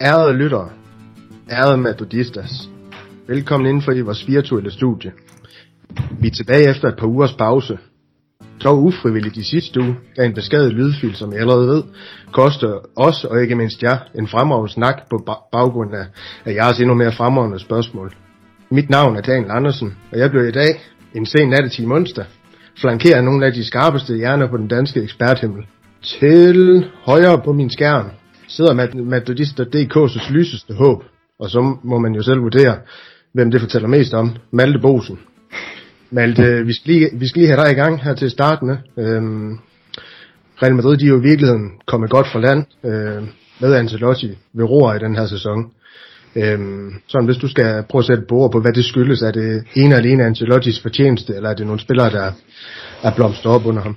Ærede lyttere, ærede metodistas, velkommen indenfor i vores virtuelle studie. Vi er tilbage efter et par ugers pause. Dog ufrivilligt i sidste uge, da en beskadet lydfil, som jeg allerede ved, koster os og ikke mindst jer en fremragende snak på baggrund af, af jeres endnu mere fremragende spørgsmål. Mit navn er Daniel Andersen, og jeg blev i dag, en sen nattetime onsdag, flankeret af nogle af de skarpeste hjerner på den danske eksperthimmel. Til højre på min skærm sidder Metodister.dk's lyseste håb, og så må man jo selv vurdere, hvem det fortæller mest om. Malte Bosen. Malte, vi skal lige, vi skal lige have dig i gang her til starten. Øhm, Real Madrid, de er jo i virkeligheden kommet godt fra land øh, med Ancelotti ved roer i den her sæson. Øhm, så hvis du skal prøve at sætte bord på, hvad det skyldes, er det en eller alene Ancelottis fortjeneste, eller er det nogle spillere, der er blomstret op under ham?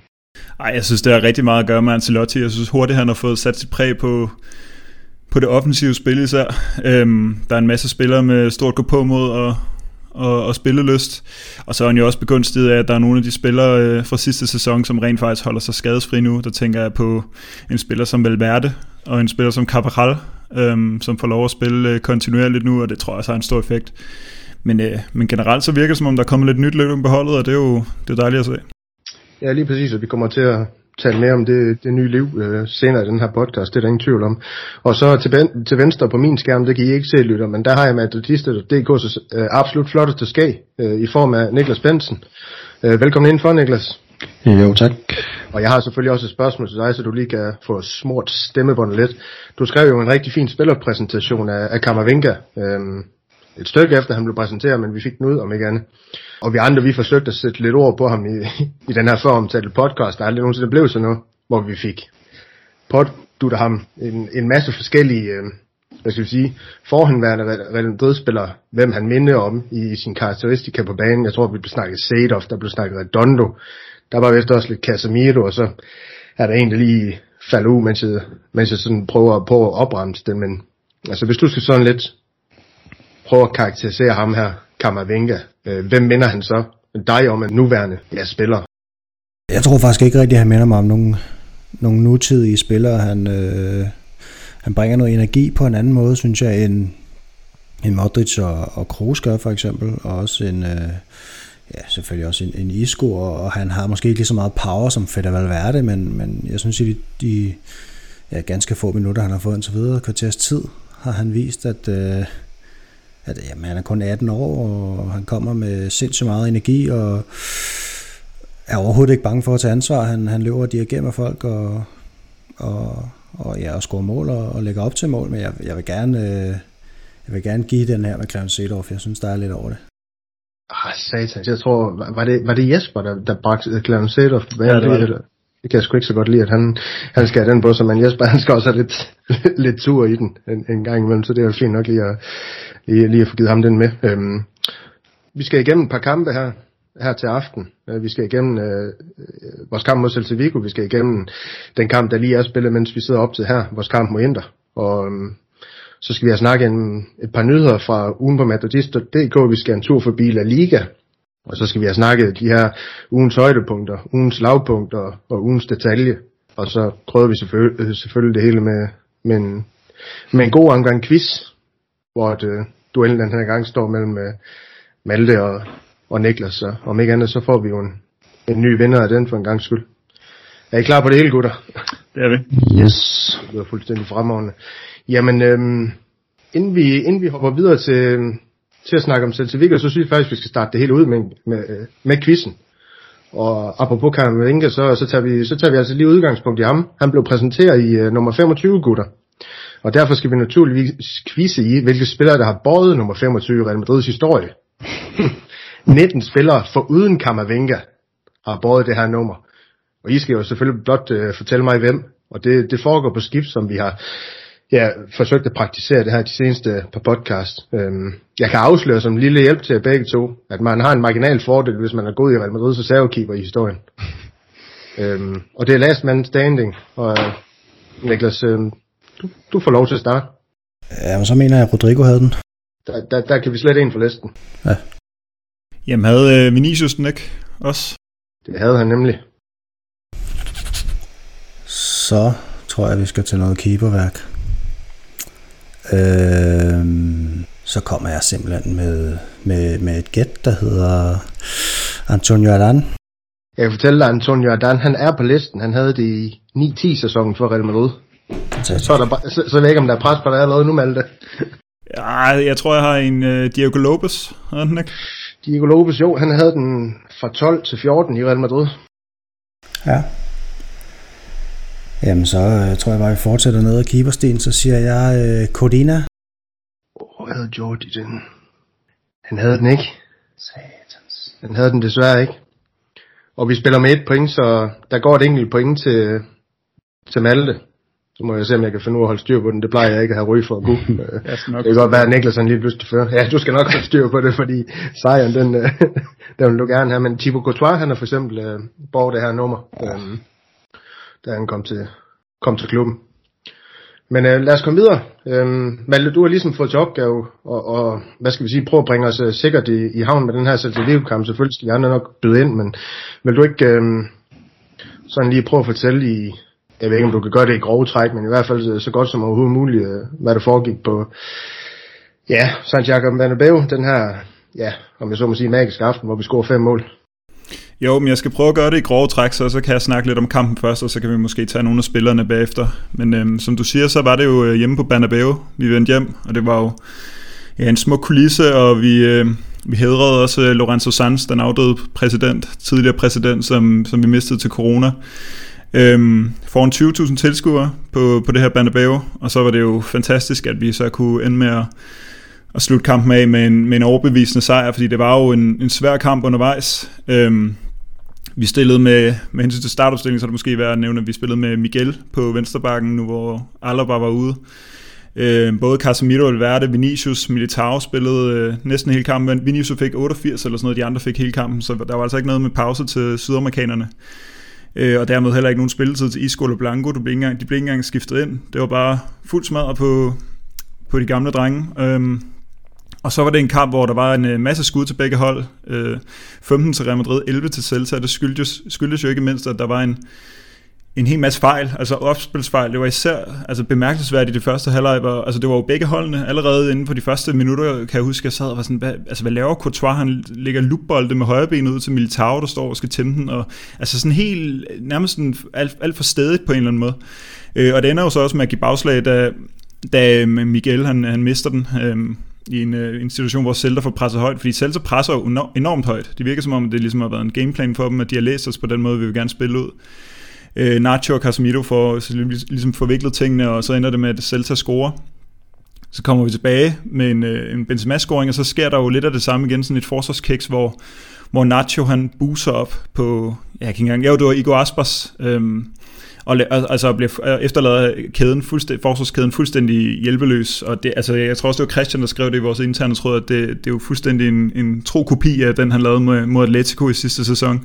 Ej, jeg synes, det har rigtig meget at gøre med Ancelotti. Jeg synes hurtigt, han har fået sat sit præg på, på det offensive spil især. Øhm, der er en masse spillere med stort gå på mod og, og, og spillelyst. Og så er han jo også begunstiget af, at der er nogle af de spillere øh, fra sidste sæson, som rent faktisk holder sig skadesfri nu. Der tænker jeg på en spiller som Valverde og en spiller som Cabral, øhm, som får lov at spille øh, kontinuerligt nu, og det tror jeg også har en stor effekt. Men, øh, men generelt så virker det som om, der er kommet lidt nyt løb på holdet, og det er jo det er dejligt at se. Ja, lige præcis, og vi kommer til at tale mere om det, det nye liv øh, senere i den her podcast, det er der ingen tvivl om. Og så til, til venstre på min skærm, det kan I ikke se, lytter, men der har jeg med øh, absolut flotteste skag øh, i form af Niklas Bensen. Øh, velkommen indenfor, Niklas. Jo, tak. Og jeg har selvfølgelig også et spørgsmål til dig, så du lige kan få smurt stemmebåndet lidt. Du skrev jo en rigtig fin spillerpræsentation af, af Kammervinka. Øhm, et stykke efter han blev præsenteret, men vi fik den ud om ikke andet. Og vi andre, vi forsøgte at sætte lidt ord på ham i, i den her foromtalte podcast, der aldrig nogensinde blev sådan noget, hvor vi fik potdutter ham en, en masse forskellige, øh, hvad skal vi sige, forhenværende Real hvem han minder om i sin karakteristika på banen. Jeg tror, vi blev snakket Seedorf, der blev snakket Redondo, der var vist også lidt Casemiro, og så er der en, der lige falder ud, mens jeg, mens jeg sådan prøver på at opremse det. men altså hvis du skal sådan lidt prøve at karakterisere ham her, Kammervenga, øh, hvem minder han så dig om en nuværende ja, spiller? Jeg tror faktisk ikke rigtigt, at han minder mig om nogen, nogen nutidige spillere. Han, øh, han bringer noget energi på en anden måde, synes jeg, end, end Modric og, og Kroos gør for eksempel, og også en, øh, ja, selvfølgelig også en, en Isco, og han har måske ikke lige så meget power som Fede Valverde, men, men jeg synes, at de, de ja, ganske få minutter, han har fået indtil videre, kvarters tid, har han vist, at, øh, at jamen, han er kun 18 år, og han kommer med sindssygt meget energi, og er overhovedet ikke bange for at tage ansvar. Han, han løber og dirigerer med folk, og, og, og, ja, og scorer mål og, og lægger op til mål, men jeg, jeg vil gerne... Øh, jeg vil gerne give den her med Clarence Seedorf. Jeg synes, der er lidt over det. Ah, satan. Jeg tror, var det, var det Jesper, der, der bragte Clarence Seedorf? Ja, det, var det. Det kan jeg sgu ikke så godt lide, at han, han skal have den på sig, men Jesper han skal også have lidt, lidt tur i den en, en gang imellem, så det er jo fint nok lige at, lige, lige at få givet ham den med. Øhm, vi skal igennem et par kampe her, her til aften. Øh, vi skal igennem øh, vores kamp mod Celta Vigo, vi skal igennem den kamp, der lige er spillet, mens vi sidder op til her, vores kamp mod Inter. Og øhm, så skal vi have snakket en, et par nyheder fra ugen på Madridist.dk. Vi skal en tur forbi La Liga, og så skal vi have snakket de her ugens højdepunkter, ugens lavpunkter og ugens detalje. Og så prøver vi selvfølgelig, øh, selvfølgelig det hele med, med, en, med en god omgang quiz, hvor at, øh, duellen den her gang står mellem øh, Malte og, og Niklas. Så om ikke andet, så får vi jo en, en ny vinder af den for en gang skyld. Er I klar på det hele, gutter? Det er vi. Yes. Det er fuldstændig fremragende. Jamen, øhm, inden, vi, inden vi hopper videre til, til at snakke om Celta så synes jeg faktisk, at vi skal starte det hele ud med, med, med quizzen. Og apropos Kammervenga, så, så, tager vi, så tager vi altså lige udgangspunkt i ham. Han blev præsenteret i uh, nummer 25, gutter. Og derfor skal vi naturligvis quizze i, hvilke spillere, der har båret nummer 25 i Real Madrids historie. 19 spillere for uden Kammervenga har båret det her nummer. Og I skal jo selvfølgelig blot uh, fortælle mig hvem. Og det, det foregår på skift, som vi har ja, forsøgt at praktisere det her de seneste par podcast. Øhm, jeg kan afsløre som en lille hjælp til begge to, at man har en marginal fordel, hvis man er god i Real Madrid's reservekeeper i historien. øhm, og det er last man standing, og Niklas, øhm, du, du får lov til at starte. Ja, men så mener jeg, at Rodrigo havde den. Der, der, der kan vi slet ind for listen. Ja. Jamen havde øh, Vinicius den ikke også? Det havde han nemlig. Så tror jeg, vi skal til noget keeperværk. Øh, så kommer jeg simpelthen med, med, med et gæt, der hedder Antonio Adan. Jeg kan fortælle dig, Antonio Adan, han er på listen. Han havde det i 9-10 sæsonen for Real Madrid. Så, er der, så, så ved jeg ikke, om der er pres på dig allerede nu, Malte. Ja, jeg tror, jeg har en øh, Diego Lopez, havde den ikke? Diego Lopez, jo, han havde den fra 12 til 14 i Real Madrid. Ja. Jamen så øh, tror jeg bare, vi fortsætter ned ad keepersten, så siger jeg øh, Codina. Hvor havde Jordi den? Han havde den ikke. Satans. Han havde den desværre ikke. Og vi spiller med et point, så der går et enkelt point til, til Malte. Så må jeg se, om jeg kan finde ud af at holde styr på den. Det plejer jeg ikke at have ryg for at kunne. Øh, Jeg skal nok det kan godt være, at Niklas han lige pludselig fører. Ja, du skal nok holde styr på det, fordi sejren, den, øh, den vil du gerne have. Men Thibaut Courtois, han har for eksempel øh, borget det her nummer, øh, da han kom til, kom til klubben. Men øh, lad os komme videre. Øhm, Malte, du har ligesom fået til opgave og, og hvad skal vi sige, prøve at bringe os øh, sikkert i, i havn med den her Celtic-kamp. Selvfølgelig skal de andre nok byde ind, men vil du ikke øh, sådan lige prøve at fortælle i, jeg ved ikke om du kan gøre det i grove træk, men i hvert fald øh, så godt som overhovedet muligt, øh, hvad der foregik på, ja, Santiago Bernabeu, den her, ja, om jeg så må sige, magiske aften, hvor vi scorer fem mål. Jo, men jeg skal prøve at gøre det i grove træk, så, så kan jeg snakke lidt om kampen først, og så kan vi måske tage nogle af spillerne bagefter. Men øhm, som du siger, så var det jo øh, hjemme på Banabeo, vi vendte hjem, og det var jo ja, en smuk kulisse, og vi, øh, vi hedrede også øh, Lorenzo Sanz, den afdøde præsident, tidligere præsident, som, som vi mistede til corona. Øhm, foran 20.000 tilskuere på, på det her Banabeo, og så var det jo fantastisk, at vi så kunne ende med at, at slutte kampen af med en, med en overbevisende sejr, fordi det var jo en, en svær kamp undervejs. Øhm, vi stillede med, med hensyn til startopstillingen, så er det måske værd at nævne, at vi spillede med Miguel på vensterbakken, nu hvor Alaba var ude. Øh, både Casemiro, Valverde, Vinicius, Militao spillede øh, næsten hele kampen, Vinicius fik 88 eller sådan noget, de andre fik hele kampen, så der var altså ikke noget med pause til sydamerikanerne. Øh, og dermed heller ikke nogen spilletid til Isco og Blanco, de blev, ikke engang, de blev ikke engang skiftet ind. Det var bare fuld smadret på, på de gamle drenge. Øhm, og så var det en kamp, hvor der var en øh, masse skud til begge hold. Øh, 15 til Real Madrid, 11 til Celta. Det skyldtes, skyldtes jo ikke mindst, at der var en, en hel masse fejl, altså opspilsfejl. Det var især altså bemærkelsesværdigt i det første halvleg. Var, altså det var jo begge holdene allerede inden for de første minutter, kan jeg huske, jeg sad og var sådan, hvad, altså hvad laver Courtois? Han lægger loopbolde med højre ben ud til Militao, der står og skal tæmme den. Og, altså sådan helt, nærmest sådan alt, alt for stedigt på en eller anden måde. Øh, og det ender jo så også med at give bagslag, da, da øh, Miguel han, han mister den. Øh, i en, øh, en situation, hvor Celta får presset højt, fordi Celta presser jo enormt, højt. Det virker som om, det ligesom har været en gameplan for dem, at de har læst os på den måde, vi vil gerne spille ud. Øh, Nacho og Casemiro får ligesom forviklet tingene, og så ender det med, at Celta scorer. Så kommer vi tilbage med en, øh, en Benzema-scoring, og så sker der jo lidt af det samme igen, sådan et forsvarskiks, hvor, hvor Nacho han buser op på, ja, jeg kan ikke engang, jo, det var Igor Aspas, øhm, og altså bliver øh, efterladet kæden fuldstændig, forsvarskæden fuldstændig hjælpeløs. Og det, altså, jeg tror også, det var Christian, der skrev det i vores interne tråd, at det, det er jo fuldstændig en, en tro kopi af den, han lavede mod, mod Atletico i sidste sæson.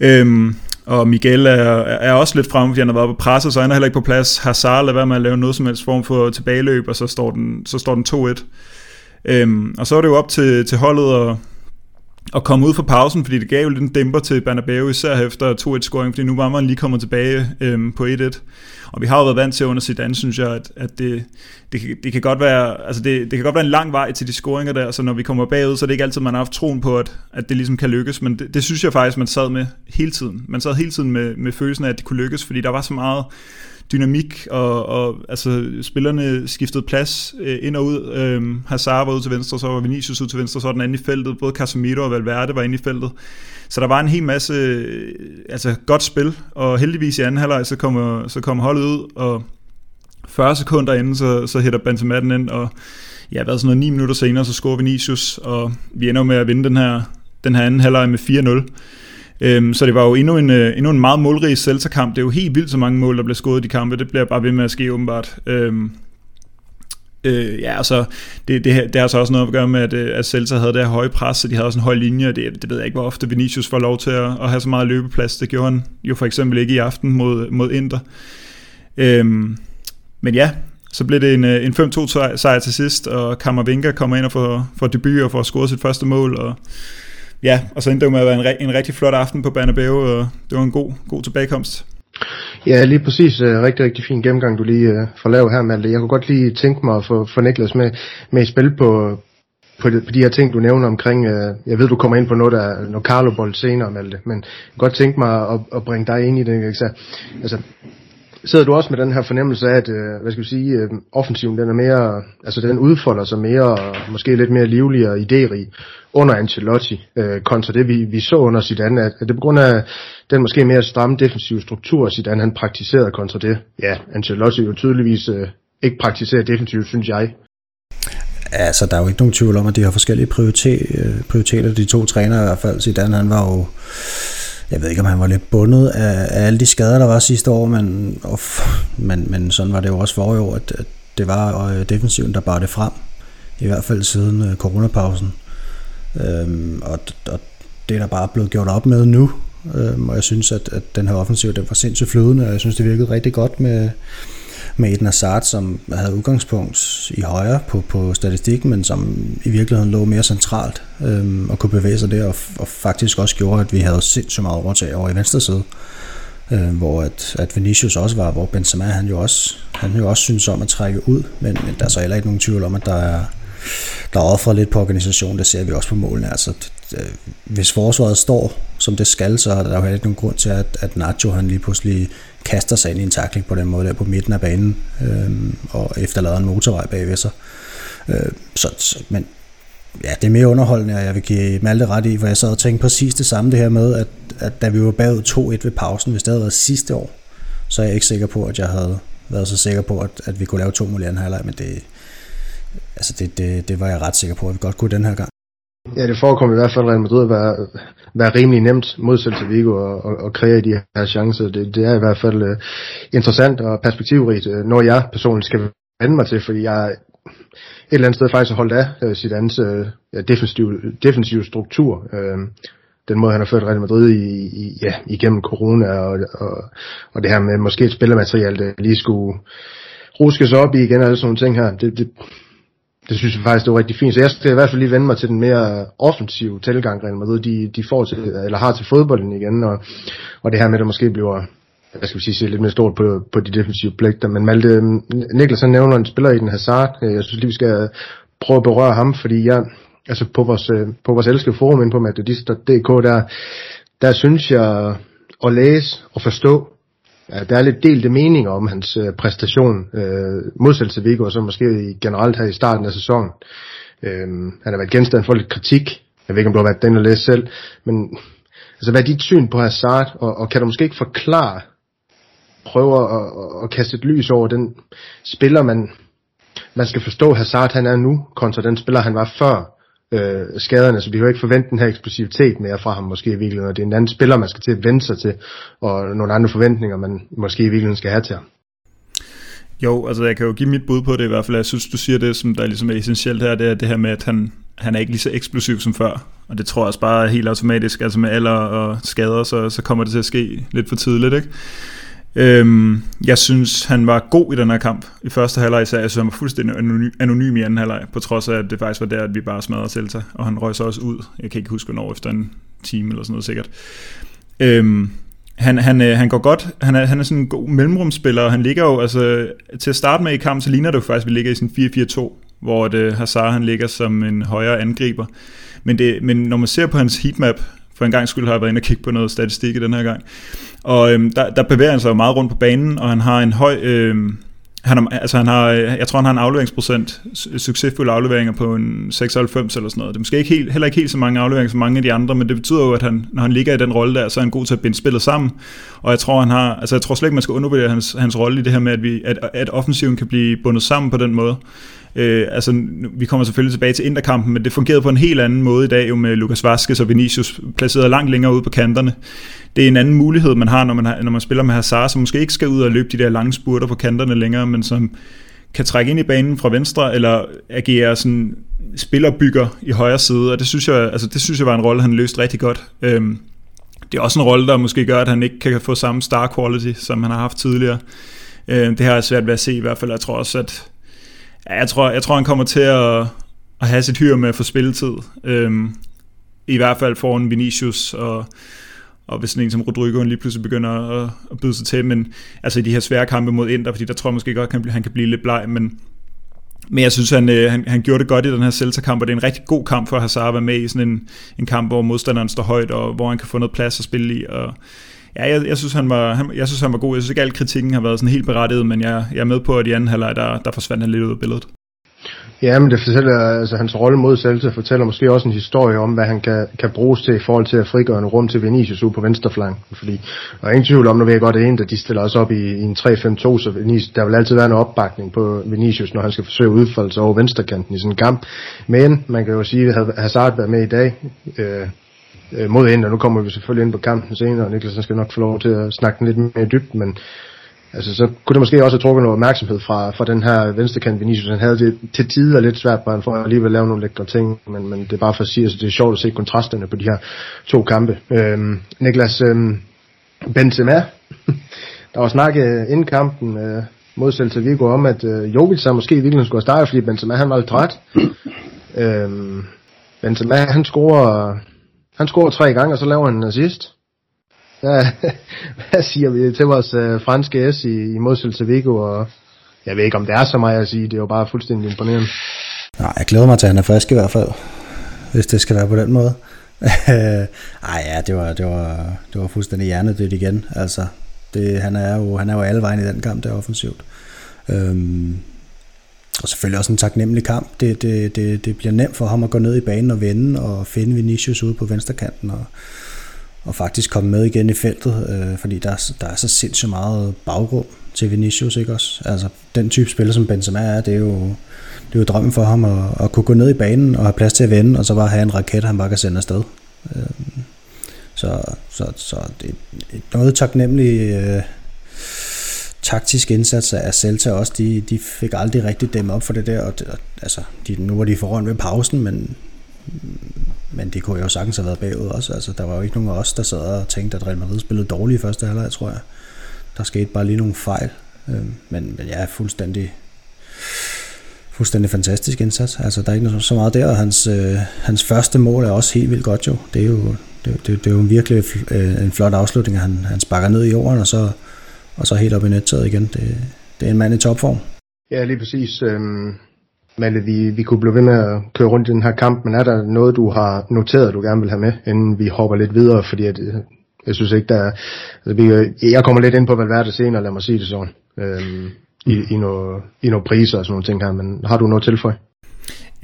Øhm, og Miguel er, er også lidt fremme, fordi han har været på presset, så han er heller ikke på plads. Hazard lader være med at lave noget som helst form for tilbageløb, og så står den, så står den 2-1. Øhm, og så er det jo op til, til holdet at, at komme ud fra pausen, fordi det gav jo lidt en dæmper til Bernabeu, især efter 2-1-scoring, fordi nu var man lige kommet tilbage øhm, på 1-1. Og vi har jo været vant til under Zidane, synes jeg, at, at det, det, kan, det, kan godt være, altså det, det kan godt være en lang vej til de scoringer der, så når vi kommer bagud, så er det ikke altid, man har haft troen på, at, at det ligesom kan lykkes, men det, det synes jeg faktisk, man sad med hele tiden. Man sad hele tiden med, med følelsen af, at det kunne lykkes, fordi der var så meget dynamik, og, og altså, spillerne skiftede plads øh, ind og ud. Øh, Hazard var ud til venstre, så var Vinicius ud til venstre, så var den anden i feltet. Både Casemiro og Valverde var inde i feltet. Så der var en hel masse øh, altså, godt spil, og heldigvis i anden halvleg, så kommer, så kommer holdet ud, og 40 sekunder inden, så, så hætter Benzema den ind, og ja, hvad sådan noget, 9 minutter senere, så scorer Vinicius, og vi ender med at vinde den her, den her anden halvleg med 4-0. Øhm, så det var jo endnu en, øh, endnu en meget målrig Celta-kamp. Det er jo helt vildt så mange mål, der blev skåret i de kampe. Det bliver bare ved med at ske åbenbart. Øhm, øh, ja, altså, det, det, det har så også noget at gøre med, at, øh, at Celta havde det her høje pres, så de havde også en høj linje, og det, det ved jeg ikke, hvor ofte Vinicius får lov til at, at have så meget løbeplads. Det gjorde han jo for eksempel ikke i aften mod, mod Inter. Øhm, men ja, så blev det en, øh, en 5-2 sejr til sidst, og Kammervinga kommer ind og får, får debut og får scoret sit første mål, og ja, og så endte det med at være en, en rigtig flot aften på Bernabeu, og det var en god, god tilbagekomst. Ja, lige præcis. Uh, rigtig, rigtig fin gennemgang, du lige uh, får lavet her, Malte. Jeg kunne godt lige tænke mig at få, få Niklas med, med i spil på, på, de, på de her ting, du nævner omkring, øh, jeg ved, du kommer ind på noget, der noget Carlo bold senere, Malte, men jeg kunne godt tænke mig at, at bringe dig ind i det. Ikke? Så, altså, altså sidder du også med den her fornemmelse af, at øh, hvad skal vi sige, øh, offensiven den er mere, altså den udfolder sig mere, måske lidt mere livlig og idérig under Ancelotti, øh, kontra det vi, vi så under Zidane, at, at det på grund af den måske mere stramme defensive struktur, Zidane han praktiserede kontra det, ja, Ancelotti jo tydeligvis øh, ikke praktiserer defensivt, synes jeg. Altså, der er jo ikke nogen tvivl om, at de har forskellige prioriteter, øh, prioriteter de to trænere i hvert fald. Zidane, han var jo jeg ved ikke, om han var lidt bundet af, af alle de skader, der var sidste år, men, of, men, men sådan var det jo også for i år, at, at det var øh, defensiven, der bar det frem, i hvert fald siden øh, coronapausen. Øhm, og, og det er der bare blevet gjort op med nu, øhm, og jeg synes, at, at den her offensiv, den var sindssygt flydende, og jeg synes, det virkede rigtig godt med, med Eden Hazard, som havde udgangspunkt i højre på, på statistikken, men som i virkeligheden lå mere centralt øhm, og kunne bevæge sig der, og, og faktisk også gjorde, at vi havde sindssygt meget overtag over i venstre side, øh, hvor at, at Vinicius også var, hvor Benzema han jo også, han jo også synes om at trække ud, men, men der er så heller ikke nogen tvivl om, at der er, der er offret lidt på organisationen, det ser vi også på målene. Altså, Øh, hvis forsvaret står, som det skal, så er der jo heller ikke nogen grund til, at, at Nacho han lige pludselig kaster sig ind i en takling på den måde der på midten af banen, øh, og efterlader en motorvej bagved sig. Øh, så, så, men ja, det er mere underholdende, og jeg vil give Malte ret i, for jeg sad og tænkte præcis det samme, det her med, at, at da vi var bagud 2-1 ved pausen, hvis det havde været sidste år, så er jeg ikke sikker på, at jeg havde været så sikker på, at, at vi kunne lave to mål i anden halvleg, men det, altså det, det, det var jeg ret sikker på, at vi godt kunne den her gang. Ja, det forekom i hvert fald Real Madrid at være, være rimelig nemt mod Celta Vigo og, og, og kreere de her chancer. Det, det er i hvert fald uh, interessant og perspektivrigt, uh, når jeg personligt skal vende mig til, fordi jeg et eller andet sted faktisk har holdt af uh, sit andet uh, defensive, defensiv struktur. Uh, den måde, han har ført Real Madrid i, i, ja, igennem corona og, og, og det her med måske et spillermateriale, der lige skulle ruskes op i igen og alle sådan nogle ting her. Det, det, det synes jeg faktisk, det var rigtig fint. Så jeg skal i hvert fald lige vende mig til den mere offensive tilgang, Real Madrid, de, de får til, eller har til fodbolden igen, og, og det her med, at det måske bliver hvad skal vi sige, lidt mere stort på, på de defensive pligter. Men Malte, Niklas han nævner en spiller i den Hazard. Jeg synes lige, vi skal prøve at berøre ham, fordi jeg, altså på vores, på vores elskede forum ind på Matadist.dk, der, der synes jeg at læse og forstå, Ja, der er lidt delte meninger om hans øh, præstation, øh, modsat til Viggo, så måske generelt her i starten af sæsonen. Øh, han har været genstand for lidt kritik. Jeg ved ikke, om du har været den at læse selv, men altså, hvad er dit syn på Hazard, og, og kan du måske ikke forklare, prøve at, at, at kaste et lys over den spiller, man, man skal forstå Hazard, han er nu, kontra den spiller, han var før øh, skaderne, så vi kan jo ikke forvente den her eksplosivitet mere fra ham måske i virkeligheden, og det er en anden spiller, man skal til at vende sig til, og nogle andre forventninger, man måske i virkeligheden skal have til ham. Jo, altså jeg kan jo give mit bud på det i hvert fald. Jeg synes, du siger det, som der ligesom er essentielt her, det er det her med, at han, han er ikke lige så eksplosiv som før. Og det tror jeg også bare helt automatisk, altså med alder og skader, så, så kommer det til at ske lidt for tidligt, ikke? Øhm, jeg synes, han var god i den her kamp. I første halvleg især, jeg synes, han var fuldstændig anonym i anden halvleg, på trods af, at det faktisk var der, at vi bare smadrede Celta, og han røg så også ud. Jeg kan ikke huske, hvornår efter en time eller sådan noget sikkert. Øhm, han, han, øh, han går godt, han er, han er sådan en god mellemrumspiller, og han ligger jo, altså til at starte med i kampen, så ligner det jo faktisk, at vi ligger i sådan 4-4-2, hvor det, øh, Hazard han ligger som en højere angriber. Men, det, men når man ser på hans heatmap, for en gang skulle jeg været inde og kigge på noget statistik i den her gang, og øhm, der, der bevæger han sig jo meget rundt på banen, og han har en høj... Øhm, han har, altså han har, jeg tror, han har en afleveringsprocent, succesfulde afleveringer på en 96 eller sådan noget. Det er måske ikke helt, heller ikke helt så mange afleveringer som mange af de andre, men det betyder jo, at han, når han ligger i den rolle der, så er han god til at binde spillet sammen. Og jeg tror, han har, altså jeg tror slet ikke, man skal undervurdere hans, hans rolle i det her med, at, vi, at, at offensiven kan blive bundet sammen på den måde. Øh, altså, vi kommer selvfølgelig tilbage til interkampen, men det fungerede på en helt anden måde i dag, jo med Lukas Vaskes og Vinicius placeret langt længere ude på kanterne. Det er en anden mulighed, man har, når man, har, når man spiller med Hazard, som måske ikke skal ud og løbe de der lange spurter på kanterne længere, men som kan trække ind i banen fra venstre, eller agere sådan spillerbygger i højre side, og det synes jeg, altså, det synes jeg var en rolle, han løste rigtig godt. Øhm, det er også en rolle, der måske gør, at han ikke kan få samme star quality, som han har haft tidligere. Øh, det har jeg svært ved at se i hvert fald. Jeg tror også, at Ja, jeg tror, jeg tror han kommer til at, at have sit hyr med at få spilletid. Øhm, i hvert fald foran Vinicius og, og hvis sådan en som Rodrigo lige pludselig begynder at, at byde sig til, men altså i de her svære kampe mod Inter, fordi der tror jeg måske godt, han, han kan blive lidt bleg, men men jeg synes, han, øh, han, han gjorde det godt i den her Celta-kamp, og det er en rigtig god kamp for Hazard at være med i sådan en, en kamp, hvor modstanderen står højt, og hvor han kan få noget plads at spille i. Og ja, jeg, jeg, synes, han var, han, jeg synes, han var god. Jeg synes ikke, al kritikken har været sådan helt berettiget, men jeg, jeg er med på, at i anden halvleg, der, der forsvandt han lidt ud af billedet. Ja, men det fortæller, altså hans rolle mod Celta fortæller måske også en historie om, hvad han kan, kan bruges til i forhold til at frigøre en rum til Vinicius ude på venstreflanken. Fordi, og ingen tvivl om, når vi er godt en, at de stiller os op i, i en 3-5-2, så Vinicius, der vil altid være en opbakning på Vinicius, når han skal forsøge at udfolde sig over venstrekanten i sådan en kamp. Men man kan jo sige, at Hazard været med i dag, øh, øh, mod Inter. Nu kommer vi selvfølgelig ind på kampen senere, og Niklas skal nok få lov til at snakke lidt mere dybt, men Altså, så kunne det måske også have trukket noget opmærksomhed fra, fra den her venstrekant Vinicius. Han havde det til tider lidt svært, for han får alligevel lave nogle lækre ting, men, men det er bare for at sige, at altså, det er sjovt at se kontrasterne på de her to kampe. Øhm, Niklas øhm, Benzema, der var snak inden kampen øh, mod Celta Vigo om, at øh, Jovic så måske virkelig skulle starte, fordi Benzema han var lidt træt. øhm, Benzema han scorer, han scorer tre gange, og så laver han en assist. Ja, hvad siger vi til vores øh, franske S i, i modsætning til Vigo, og jeg ved ikke, om det er så meget at sige, det er jo bare fuldstændig imponerende. Nej, jeg glæder mig til, at han er frisk i hvert fald, hvis det skal være på den måde. Ej ja, det var, det var, det var fuldstændig hjernedødt igen. Altså, det, han, er jo, han er jo alle vejen i den kamp, der er offensivt. Øhm, og selvfølgelig også en taknemmelig kamp. Det, det, det, det bliver nemt for ham at gå ned i banen og vende og finde Vinicius ude på venstrekanten og, og faktisk komme med igen i feltet, øh, fordi der, der er så sindssygt meget bagrum til Vinicius, ikke også? Altså, den type spiller, som Benzema er, det er jo, det er jo drømmen for ham at, at kunne gå ned i banen og have plads til at vende, og så bare have en raket, han bare kan sende afsted. Øh, så, så, så det er noget taknemmelig øh, taktisk indsats af Celta også. De, de fik aldrig rigtig dem op for det der, og, og altså, de, nu var de foran ved pausen, men men det kunne jo sagtens have været bagud også. Altså, der var jo ikke nogen af os, der sad og tænkte, at Real Madrid spillede dårligt i første halvleg, tror jeg. Der skete bare lige nogle fejl. Øh, men, men jeg er fuldstændig fuldstændig fantastisk indsats. Altså, der er ikke så meget der, og hans, øh, hans første mål er også helt vildt godt jo. Det er jo, det, det, det er jo virkelig øh, en flot afslutning, han, han sparker ned i jorden, og så, og så helt op i nettaget igen. Det, det er en mand i topform. Ja, lige præcis. Øhm, Malle, vi, vi kunne blive ved med at køre rundt i den her kamp, men er der noget, du har noteret, du gerne vil have med, inden vi hopper lidt videre, fordi at, øh, jeg synes ikke, der er, altså, vi, jeg kommer lidt ind på Valverde senere, lad mig sige det sådan, øhm, i, i, noget, i noget priser og sådan nogle ting her, men har du noget tilføj?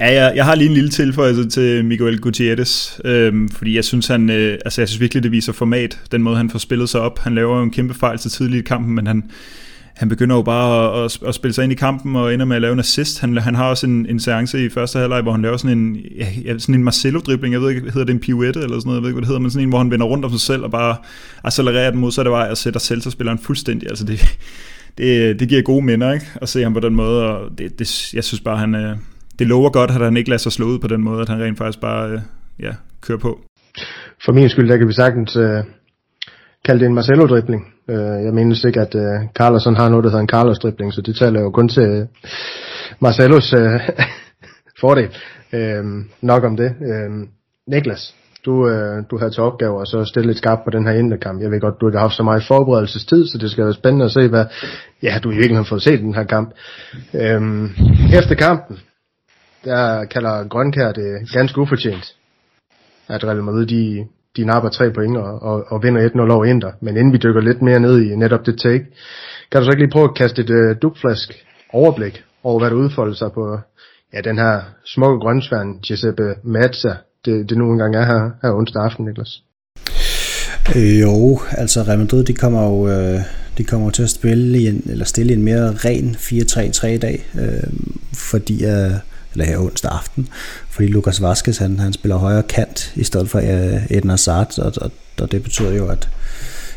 Ja, jeg, jeg har lige en lille tilføjelse til Miguel Gutierrez, øhm, fordi jeg synes, han, øh, altså jeg synes virkelig, det viser format, den måde, han får spillet sig op. Han laver jo en kæmpe fejl til tidligt i kampen, men han, han begynder jo bare at, at, at spille sig ind i kampen og ender med at lave en assist. Han, han har også en, en seance i første halvleg, hvor han laver sådan en, ja, sådan en Marcelo-dribling. Jeg ved ikke, hedder det en pirouette eller sådan noget, jeg ved ikke, hvad det hedder, men sådan en, hvor han vender rundt om sig selv og bare accelererer den modsatte vej og sætter Celta-spilleren fuldstændig. Altså det, det, det giver gode minder, ikke? At se ham på den måde, og det, det, jeg synes bare, han, øh, det lover godt, at han ikke lader sig slå ud på den måde, at han rent faktisk bare øh, ja, kører på. For min skyld, der kan vi sagtens øh, kalde det en Marcelo-dribling. Øh, jeg mener ikke, at øh, Carlos har noget, der hedder en Carlos-dribling, så det taler jo kun til øh, Marcelos øh, fordel. Øh, nok om det. Øh, Niklas, du, øh, du havde til opgave at så stille lidt skarpt på den her inderkamp. Jeg ved godt, du ikke har haft så meget forberedelsestid, så det skal være spændende at se, hvad ja, du i virkeligheden har fået set den her kamp. Uh, efter kampen, der kalder Grønkær det ganske ufortjent, at Real Madrid de, de napper tre point og, og, og vinder 1-0 over Inter. Men inden vi dykker lidt mere ned i netop det take, kan du så ikke lige prøve at kaste et øh, uh, dubflask overblik over, hvad der udfolder sig på ja, den her smukke grønsværn Giuseppe Mazza, det, det nu engang er her, her onsdag aften, Niklas? Øh, jo, altså Real Madrid, de kommer jo, øh, de kommer til at spille i en, eller stille en mere ren 4-3-3 i dag, øh, fordi øh, eller her onsdag aften, fordi Lukas Vaskes, han, han spiller højre kant i stedet for uh, Eden Hazard, og, og, og det betyder jo, at,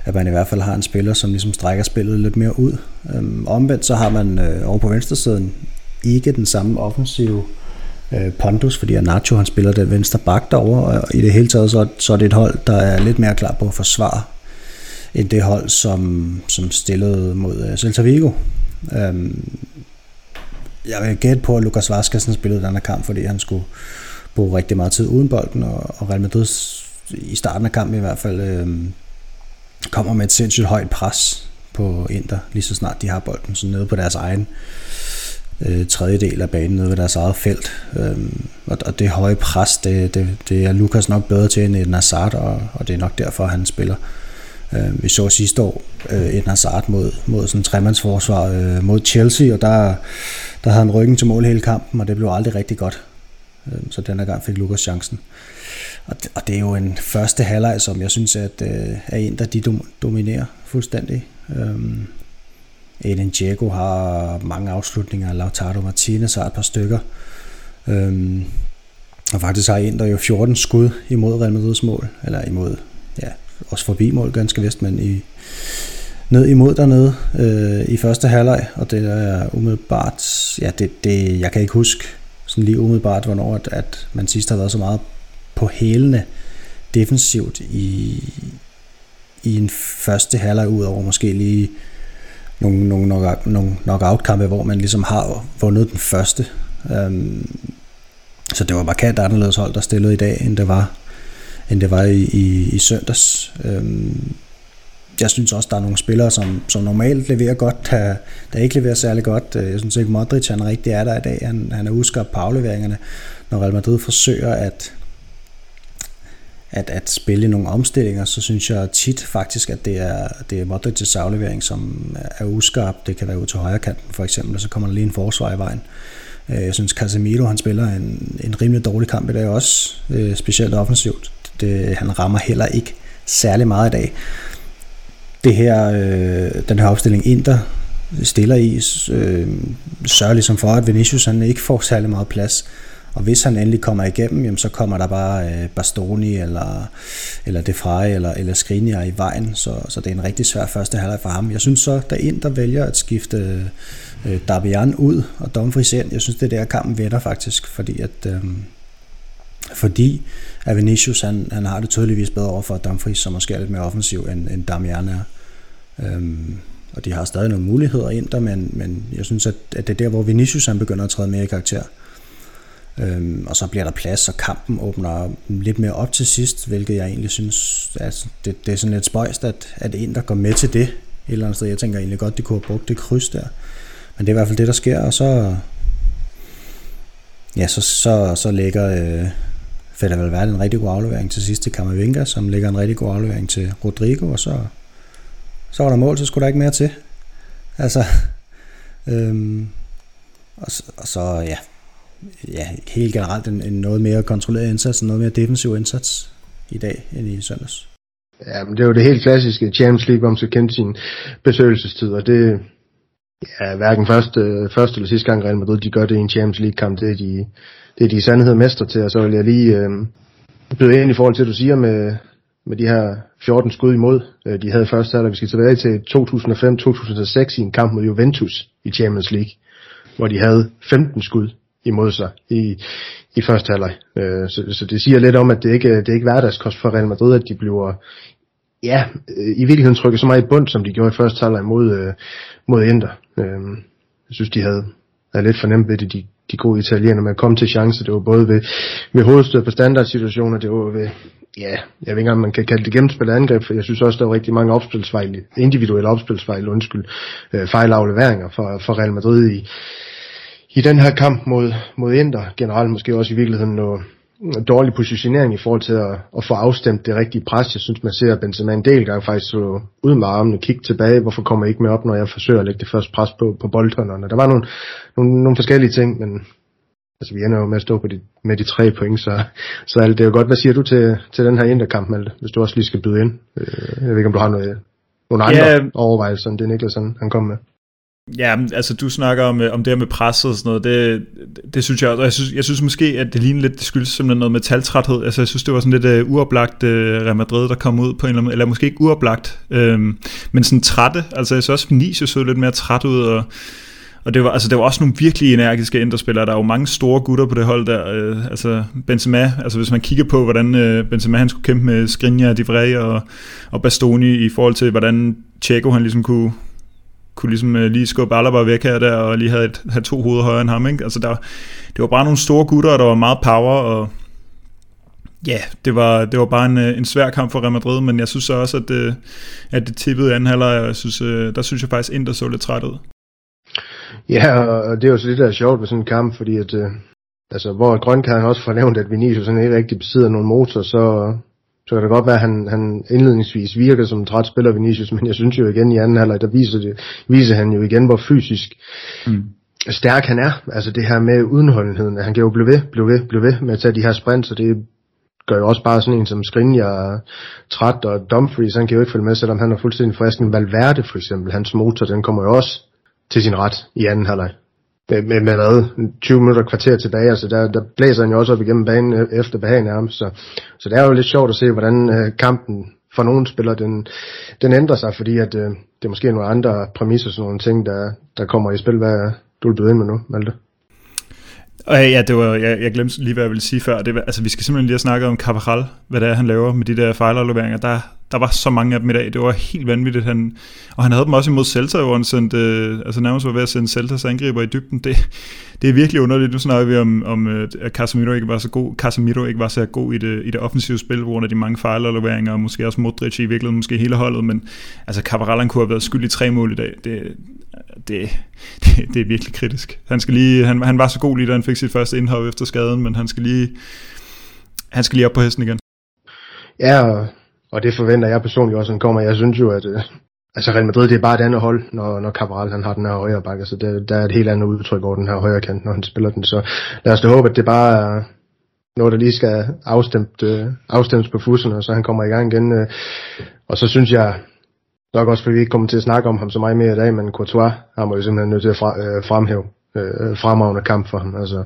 at man i hvert fald har en spiller, som ligesom strækker spillet lidt mere ud. Um, omvendt så har man uh, over på venstresiden ikke den samme offensive uh, pondus, fordi Nacho han spiller den venstre bak derovre, og i det hele taget så, så er det et hold, der er lidt mere klar på at forsvare, end det hold, som, som stillede mod uh, Celta Vigo. Um, jeg vil gætte på, at Lukas Vazquez spillede den her kamp, fordi han skulle bruge rigtig meget tid uden bolden, og, og Real Madrid i starten af kampen i hvert fald øh, kommer med et sindssygt højt pres på Inter, lige så snart de har bolden, så nede på deres egen øh, tredjedel af banen, nede ved deres eget felt. Øh, og, og det høje pres, det, det, det er Lukas nok bedre til end Eden og, og det er nok derfor, han spiller. Øh, Øh, vi så sidste år øh, Eden Hazard mod, mod sådan en tremandsforsvar øh, mod Chelsea, og der, der havde han ryggen til mål hele kampen, og det blev aldrig rigtig godt. Øh, så den gang fik Lukas chancen. Og det, og det er jo en første halvleg, som jeg synes, at øh, er en, der de dominerer fuldstændig. Øh, Eden Diego har mange afslutninger, Lautaro Martinez har et par stykker. Øh, og faktisk har Inter jo 14 skud imod Real Madrids mål, eller imod, ja, også forbi mål ganske vist, men i, ned imod dernede øh, i første halvleg, og det er umiddelbart, ja, det, det, jeg kan ikke huske sådan lige umiddelbart, hvornår at, at man sidst har været så meget på hælene defensivt i, i en første halvleg ud over måske lige nogle, nogle, knock, nogle knockout-kampe, hvor man ligesom har vundet den første. Øhm, så det var markant anderledes hold, der stillede i dag, end det var, end det var i, i, i søndags. Øhm, jeg synes også, der er nogle spillere, som, som normalt leverer godt, der, der ikke leverer særlig godt. Øh, jeg synes ikke, Modric han rigtig er der i dag. Han, han er uskabt på afleveringerne, når Real Madrid forsøger at, at, at spille nogle omstillinger, så synes jeg tit faktisk, at det er, det er Modric's aflevering, som er uskarp. Det kan være ud til højre kanten for eksempel, og så kommer der lige en forsvar i vejen. Øh, jeg synes Casemiro, han spiller en, en rimelig dårlig kamp i dag også, øh, specielt offensivt. Det, øh, han rammer heller ikke særlig meget i dag. Det her, øh, den her opstilling Inter stiller i, øh, sørger ligesom for, at Vinicius han ikke får særlig meget plads. Og hvis han endelig kommer igennem, jamen, så kommer der bare øh, Bastoni eller, eller De Frey eller, eller Skriniar i vejen, så, så det er en rigtig svær første halvleg for ham. Jeg synes så, der Inter vælger at skifte øh, Davian ud og Dumfries ind, jeg synes, det er der kampen vender faktisk, fordi at... Øh, fordi at Vinicius han, han har det tydeligvis bedre over for Dumfries, som måske er lidt mere offensiv end, end Damian er. Øhm, og de har stadig nogle muligheder ind der, men, men jeg synes, at, at det er der, hvor Vinicius han begynder at træde mere i karakter. Øhm, og så bliver der plads, og kampen åbner lidt mere op til sidst, hvilket jeg egentlig synes, at det, det er sådan lidt spøjst, at, at en, der går med til det et eller andet sted. Jeg tænker egentlig godt, de kunne have brugt det kryds der. Men det er i hvert fald det, der sker, og så, ja, så, så, så lægger øh, Fedder Valverde en rigtig god aflevering til sidst til Camavinga, som lægger en rigtig god aflevering til Rodrigo, og så, så var der mål, så skulle der ikke mere til. Altså, øhm, og, og så, ja, ja, helt generelt en, en noget mere kontrolleret indsats, en noget mere defensiv indsats i dag end i søndags. Ja, men det er jo det helt klassiske Champions League, om skal kende sin besøgelsestid, og det ja, hverken første, første eller sidste gang Real Madrid, de gør det i en Champions League kamp, det er de, det er de sandhed mester til, og så vil jeg lige øh, byde ind i forhold til, at du siger med, med de her 14 skud imod, øh, de havde først her, vi skal tilbage til 2005-2006 i en kamp mod Juventus i Champions League, hvor de havde 15 skud imod sig i, i første halvleg. Øh, så, så det siger lidt om, at det ikke det er ikke hverdagskost for Real Madrid, at de bliver ja, øh, i virkeligheden trykket så meget i bund, som de gjorde i første halvleg mod, øh, mod Inter. Øh, jeg synes, de havde, havde lidt fornemt ved det, de, de gode italienere med at komme til chancer. Det var både ved, ved hovedstød på standardsituationer, det var ved, ja, jeg ved ikke engang, man kan kalde det gennemspillet angreb, for jeg synes også, der var rigtig mange opspilsfejl, individuelle opspilsfejl, undskyld, øh, fejlafleveringer for, for Real Madrid i, i den her kamp mod, mod Inter, generelt måske også i virkeligheden noget dårlig positionering i forhold til at, at få afstemt det rigtige pres. Jeg synes, man ser Benzema en del gange faktisk så ud med armene, kigge tilbage, hvorfor kommer jeg ikke med op, når jeg forsøger at lægge det første pres på, på boldhånderne. Der var nogle, nogle, nogle forskellige ting, men altså, vi ender jo med at stå på de, med de tre point, så, så alt det er jo godt. Hvad siger du til, til den her Inter-kamp, Malte, hvis du også lige skal byde ind? Øh, jeg ved ikke, om du har noget, nogle andre yeah. overvejelser, end det Niklas han, han kom med. Ja, altså du snakker om, øh, om det her med presset og sådan noget, det, det, det synes jeg, og jeg synes, jeg synes måske, at det ligner lidt, det skyldes simpelthen noget med taltræthed, altså jeg synes, det var sådan lidt uh, uoplagt uh, Real Madrid, der kom ud på en eller anden eller måske ikke uoplagt, øhm, men sådan trætte, altså jeg synes også, Vinicius så lidt mere træt ud, og, og det var, altså, det var også nogle virkelig energiske inderspillere. Der er jo mange store gutter på det hold der. Øh, altså Benzema, altså hvis man kigger på, hvordan øh, Benzema han skulle kæmpe med Skriniar, Divre og, og Bastoni i forhold til, hvordan Tjeko han ligesom kunne, kunne ligesom øh, lige skubbe Alaba væk her der, og lige havde, et, havde to hoveder højere end ham. Ikke? Altså der, det var bare nogle store gutter, og der var meget power, og Ja, det var, det var bare en, øh, en svær kamp for Real Madrid, men jeg synes også, at det, at det tippede anden halvleg, og jeg synes, øh, der synes jeg faktisk, Inter så lidt træt ud. Ja, og det er jo så lidt der er sjovt ved sådan en kamp, fordi at, øh, altså, hvor Grønkær også fornævnt, at Vinicius sådan ikke rigtig besidder nogen motor, så, så kan det godt være, at han, han indledningsvis virker som en træt spiller Vinicius, men jeg synes jo igen i anden halvleg, der viser, det, viser han jo igen, hvor fysisk mm. stærk han er. Altså det her med udenholdenheden, at han kan jo blive ved, blive ved, blive ved med at tage de her sprints, og det gør jo også bare sådan en som Skriniar træt, og Dumfries, han kan jo ikke følge med, selvom han er fuldstændig frisk. En Valverde for eksempel, hans motor, den kommer jo også til sin ret i anden halvleg. Med, med, med 20 minutter kvarter tilbage, altså der, der blæser han jo også op igennem banen øh, efter behagen nærmest, så, så det er jo lidt sjovt at se, hvordan øh, kampen for nogle spillere, den, den ændrer sig, fordi at øh, det er måske nogle andre præmisser, sådan nogle ting, der, der kommer i spil. Hvad du vil byde ind med nu, Malte? Og ja, det var, jeg, jeg glemte lige, hvad jeg ville sige før. Det var, altså, vi skal simpelthen lige have snakket om Cabral, hvad det er, han laver med de der fejlafleveringer. Der, der var så mange af dem i dag. Det var helt vanvittigt. Han, og han havde dem også imod Celta, hvor han sendte, øh, altså nærmest var ved at sende Celtas angriber i dybden. Det, det er virkelig underligt. Nu snakker vi om, om øh, at Casemiro ikke var så god, Casemiro ikke var så god i det, i det offensive spil, hvor af de mange fejlafleveringer, og måske også Modric i virkeligheden, måske hele holdet, men altså Cabral, han kunne have været skyld i tre mål i dag. Det, det, det, det er virkelig kritisk. Han, skal lige, han, han var så god lige, da han fik sit første indhop efter skaden, men han skal lige, han skal lige op på hesten igen. Ja, og, og det forventer jeg personligt også, at han kommer. Jeg synes jo, at øh, altså Real Madrid, det er bare et andet hold, når, når Cabral han har den her højre bakke. så det, der er et helt andet udtryk over den her højre kant, når han spiller den. Så lad os da håbe, at det bare er noget, der lige skal afstemt, øh, afstemmes på fusserne, så han kommer i gang igen. Øh. Og så synes jeg, Nok også fordi vi ikke kommer til at snakke om ham så meget mere i dag, men Courtois har man jo simpelthen nødt til at fra, øh, fremhæve øh, fremragende kamp for ham. Altså,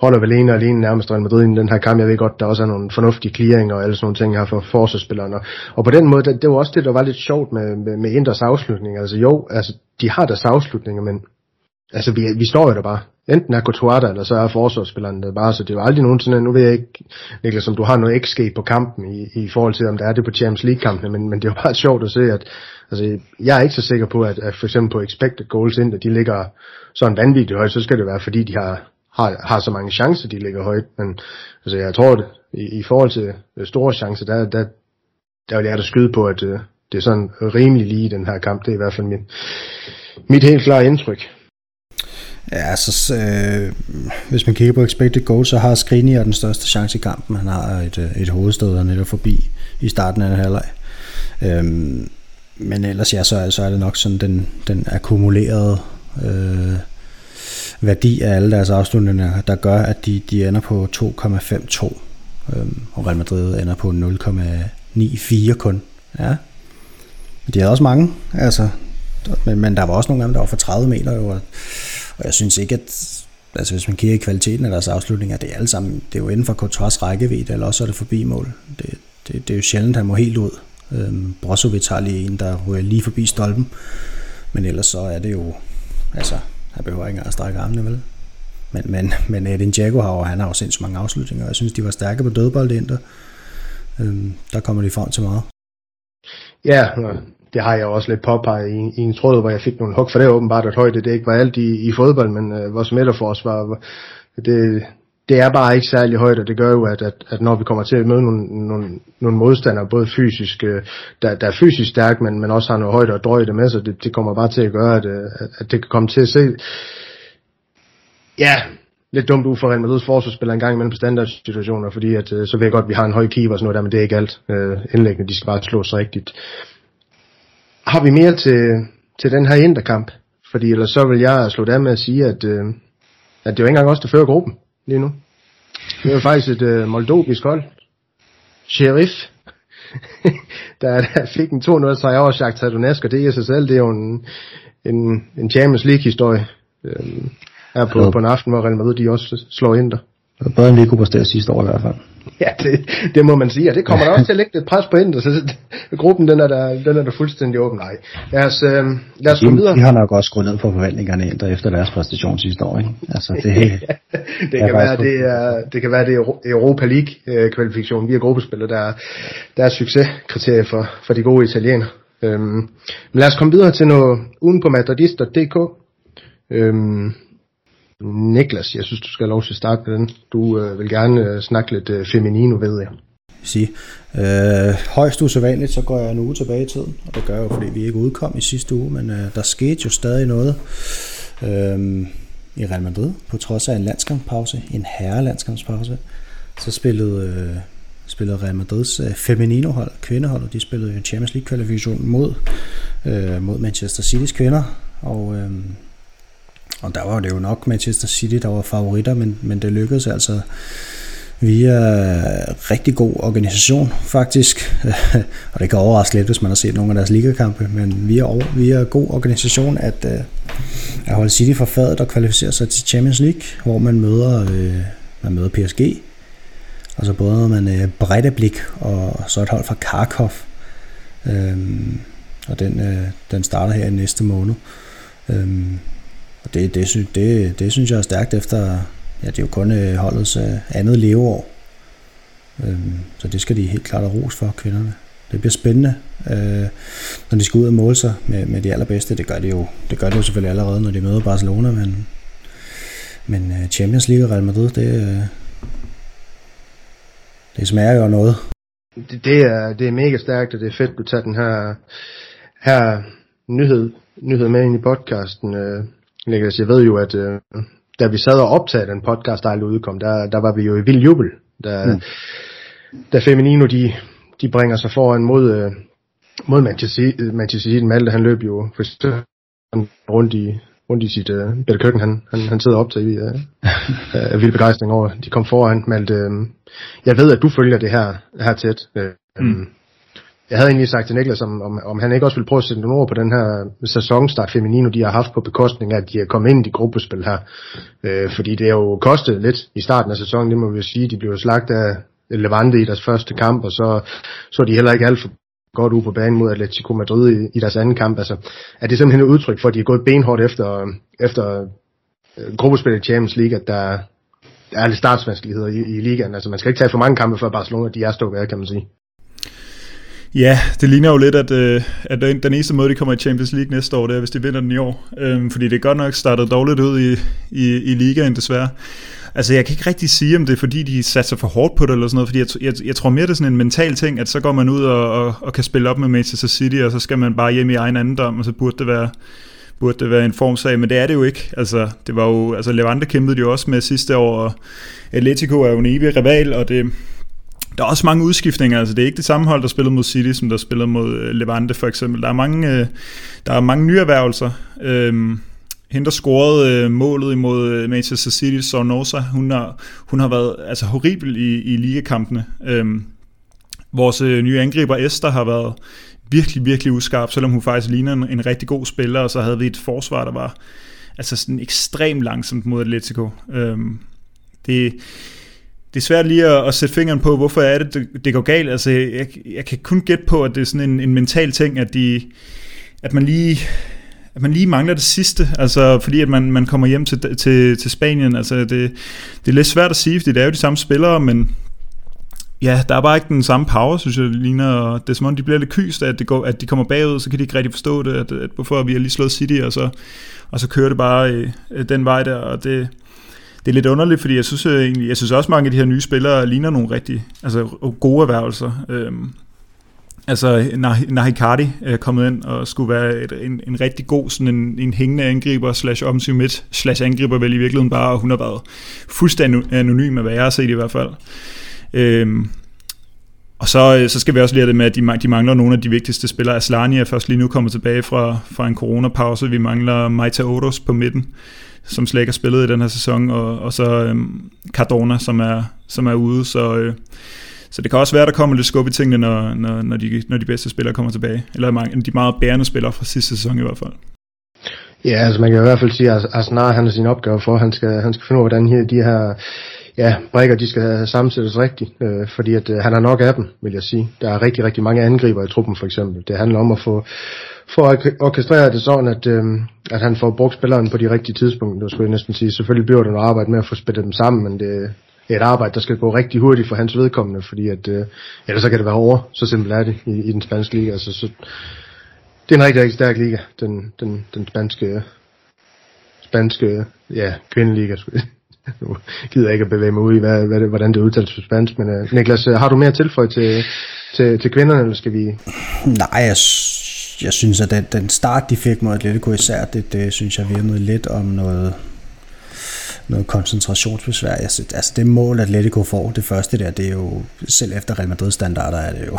holder vel ene og alene nærmest Real Madrid i den her kamp. Jeg ved godt, der også er nogle fornuftige clearinger og alle sådan nogle ting her for forsvarsspillerne. Og, og på den måde, det, det var også det, der var lidt sjovt med, med, med Inders afslutning. Altså jo, altså, de har deres afslutninger, men altså, vi, vi står jo der bare enten er Courtois der, eller så er forsvarsspilleren der bare, så det er jo aldrig nogensinde, nu ved jeg ikke, Niklas, om du har noget XG på kampen i, i forhold til, om der er det på Champions League-kampene, men, men det er jo bare sjovt at se, at altså, jeg er ikke så sikker på, at, at for eksempel på expected goals ind, at de ligger sådan vanvittigt højt, så skal det være, fordi de har, har, har så mange chancer, de ligger højt, men altså, jeg tror, at i, i forhold til øh, store chancer, der, der, der vil jeg da skyde på, at øh, det er sådan rimelig lige den her kamp, det er i hvert fald mit, mit helt klare indtryk. Ja, altså, øh, hvis man kigger på expected goals, så har Skriniar den største chance i kampen. Han har et, øh, et hovedstød, der netop forbi i starten af den halvleg. Øhm, men ellers ja, så, så er det nok sådan den, den akkumulerede øh, værdi af alle deres afslutninger, der gør, at de, de ender på 2,52. Øhm, og Real Madrid ender på 0,94 kun. Ja. Men de havde også mange, altså, men, men der var også nogle gange, der var for 30 meter. Jo, og, og jeg synes ikke, at altså hvis man kigger i kvaliteten af deres afslutninger, det er alle sammen, det er jo inden for Courtois rækkevidde, eller også er det forbi mål. Det, det, det er jo sjældent, han må helt ud. Øhm, Brozovic har lige en, der ryger lige forbi stolpen, men ellers så er det jo, altså, han behøver ikke engang at strække armene, vel? Men, men, men Edin Dzeko har jo, han har jo sindssygt mange afslutninger, og jeg synes, de var stærke på dødbold der. Øhm, der kommer de frem til meget. Ja, det har jeg også lidt påpeget i, i en tråd, hvor jeg fik nogle hug, for det er åbenbart, at højde det ikke var alt i, i fodbold, men øh, vores midterforsvar, det, det er bare ikke særlig højt, og det gør jo, at, at, at når vi kommer til at møde nogle, nogle, nogle modstandere, både fysisk, øh, der, der er fysisk stærk, men, men også har noget højde og drøjde med sig, det, det kommer bare til at gøre, øh, at, at, det kan komme til at se, ja, lidt dumt ud for Real Madrid's forsvarsspiller en gang imellem på standardsituationer, fordi at, øh, så ved jeg godt, at vi har en høj keeper og sådan noget der, men det er ikke alt. indlæggende, de skal bare slås rigtigt. Har vi mere til, til den her interkamp? Fordi ellers så vil jeg slå der med at sige, at, øh, at det er jo ikke engang os, der fører gruppen lige nu. Det er jo faktisk et øh, moldovisk hold. Sheriff. der, der fik en 2-0 sejr over Shakhtar Donetsk, og det i sig selv, det er jo en, en, en Champions League-historie. Øh, her på, ja. på en aften, hvor Real Madrid de også slår ind der. Det var bedre end præsterede sidste år i hvert fald. Ja, det, det må man sige, og det kommer der også til at lægge et pres på Inter, så gruppen den er der, den er der fuldstændig åben. Nej, lad os, øh, lad os komme videre. De har nok også skruet ned på forventningerne Inter efter deres præstation sidste år, ikke? Altså, det, det, kan være, det, er, det kan være, det er Europa League øh, via gruppespillet, der, der er succeskriterie for, for de gode italienere. Øhm, men lad os komme videre til noget uden på madridist.dk. Øhm, Niklas, jeg synes, du skal have lov til at starte med den. Du øh, vil gerne øh, snakke lidt øh, feminino, ved jeg. sige. Øh, højst usædvanligt, så går jeg en uge tilbage i tiden, og det gør jeg jo, fordi vi ikke udkom i sidste uge, men øh, der skete jo stadig noget øh, i Real Madrid, på trods af en landskampspause, en herrelandskampspause. Så spillede, øh, spillede Real Madrids øh, Feminino-hold, kvindehold, og de spillede jo Champions League-kvalifikation mod, øh, mod Manchester City's kvinder, og, øh, og der var det jo nok Manchester City, der var favoritter, men, men det lykkedes altså via rigtig god organisation faktisk, og det kan overraske lidt, hvis man har set nogle af deres ligakampe, men via, via god organisation at, øh, at holde City for fadet og kvalificere sig til Champions League, hvor man møder, øh, man møder PSG, og så både man øh, Breideblik og så et hold fra Karkov, øhm, og den, øh, den starter her i næste måned. Øhm, og det, det, det, det, det synes jeg er stærkt efter, ja, det er jo kun øh, holdets øh, andet leveår. Øhm, så det skal de helt klart have ros for, kvinderne. Det bliver spændende, øh, når de skal ud og måle sig med, med de allerbedste. Det gør de jo, det gør de jo selvfølgelig allerede, når de møder Barcelona, men, men Champions League og Real Madrid, det, det smager jo noget. Det, det, er, det er mega stærkt, og det er fedt, du tager den her, her nyhed, nyhed med ind i podcasten. Øh, Niklas, jeg ved jo, at øh, da vi sad og optagede den podcast, der aldrig udkom, der, der var vi jo i vild jubel, da, mm. da Feminino, de, de bringer sig foran mod, øh, mod Manchester, Manchester City. Malte, han løb jo rundt i, rundt i sit uh, Peter Køkken, han, han, han sidder op til i uh, uh, vild begejstring over, de kom foran. Malte, uh, jeg ved, at du følger det her, her tæt. Uh, mm. Jeg havde egentlig sagt til Niklas, om, om, om han ikke også ville prøve at sætte nogle ord på den her sæsonstart Feminino, de har haft på bekostning af, at de er kommet ind i gruppespil her. Øh, fordi det har jo kostet lidt i starten af sæsonen, det må vi jo sige. De blev slagt af Levante i deres første kamp, og så så de heller ikke alt for godt ud på banen mod Atletico Madrid i, i deres anden kamp. Altså, er det simpelthen et udtryk for, at de er gået benhårdt efter, efter gruppespillet gruppespil i Champions League, at der, der er lidt startsvanskeligheder i, i ligaen. Altså, man skal ikke tage for mange kampe før Barcelona, de er stået af, kan man sige. Ja, det ligner jo lidt, at, øh, at den, eneste måde, de kommer i Champions League næste år, det er, hvis de vinder den i år. Øhm, fordi det er godt nok startet dårligt ud i, i, i ligaen, desværre. Altså, jeg kan ikke rigtig sige, om det er, fordi de satser for hårdt på det, eller sådan noget, fordi jeg, jeg, jeg tror mere, det er sådan en mental ting, at så går man ud og, og, og kan spille op med Manchester City, og så skal man bare hjem i egen andendom, og så burde det være, burde det være en formsag, men det er det jo ikke. Altså, det var jo, altså Levante kæmpede de jo også med sidste år, og Atletico er jo en evig rival, og det, der er også mange udskiftninger, altså det er ikke det samme hold, der spillede mod City, som der spillede mod øh, Levante for eksempel. Der er mange, øh, der er mange nye erhvervelser. Øhm, hende, der scorede øh, målet imod øh, Manchester City, Sornosa, hun har, hun har været altså, horribel i, i ligakampene. Øhm, vores øh, nye angriber Esther har været virkelig, virkelig uskarp, selvom hun faktisk ligner en, en rigtig god spiller, og så havde vi et forsvar, der var altså sådan ekstremt langsomt mod Atletico. Øhm, det, det er svært lige at, at sætte fingeren på, hvorfor er det, det, det går galt. Altså, jeg, jeg kan kun gætte på, at det er sådan en, en mental ting, at, de, at man lige at man lige mangler det sidste, altså fordi at man, man kommer hjem til, til, til Spanien, altså det, det er lidt svært at sige, fordi det er jo de samme spillere, men ja, der er bare ikke den samme power, synes jeg, ligner, og det er som om, de bliver lidt kyst, at, det går, at de kommer bagud, så kan de ikke rigtig forstå det, at, at hvorfor vi har lige slået City, og så, og så kører det bare øh, den vej der, og det, det er lidt underligt, fordi jeg synes, øh, egentlig, jeg synes også, mange af de her nye spillere ligner nogle rigtig altså, øh, gode erhvervelser. Øhm, altså, Nahikadi er kommet ind og skulle være et, en, en rigtig god, sådan en, en hængende angriber, slash offensiv midt, slash angriber vel i virkeligheden bare, og hun har været fuldstændig anonym af, hvad jeg har set i hvert fald. Øhm, og så, øh, så skal vi også lære det med, at de, de mangler nogle af de vigtigste spillere. Aslani er først lige nu kommet tilbage fra, fra en coronapause. Vi mangler Maita Odos på midten som slet ikke har spillet i den her sæson, og, og så øhm, Cardona, som er, som er ude, så, øh, så det kan også være, at der kommer lidt skub i tingene, når, når, når, de, når de bedste spillere kommer tilbage, eller mange, de meget bærende spillere fra sidste sæson i hvert fald. Ja, altså man kan i hvert fald sige, at Arsenal han har sin opgave for, han skal, han skal finde ud af, hvordan her, de her ja, brækker, de skal sammensættes rigtigt, øh, fordi at, øh, han har nok af dem, vil jeg sige. Der er rigtig, rigtig mange angriber i truppen for eksempel. Det handler om at få, for at orkestrere det sådan, at, øh, at han får brugt spilleren på de rigtige tidspunkter, skulle jeg næsten sige. Selvfølgelig bliver det noget arbejde med at få spillet dem sammen, men det er et arbejde, der skal gå rigtig hurtigt for hans vedkommende, fordi at, øh, ellers så kan det være over. Så simpelt er det i, i den spanske liga. Altså, så, det er en rigtig, rigtig stærk liga, den, den, den spanske, spanske ja, kvindeliga. nu gider jeg ikke at bevæge mig ud i, hvad, hvad det, hvordan det udtales på spansk, men uh, Niklas, øh, har du mere tilføj til, til, til kvinderne, eller skal vi... Nej, jeg, jeg synes, at den, den start, de fik mod Atletico især, det, det synes jeg virkede lidt om noget, noget koncentrationsbesvær. Jeg synes, altså det mål, Atletico får, det første der, det er jo, selv efter Real Madrid standarder, er det jo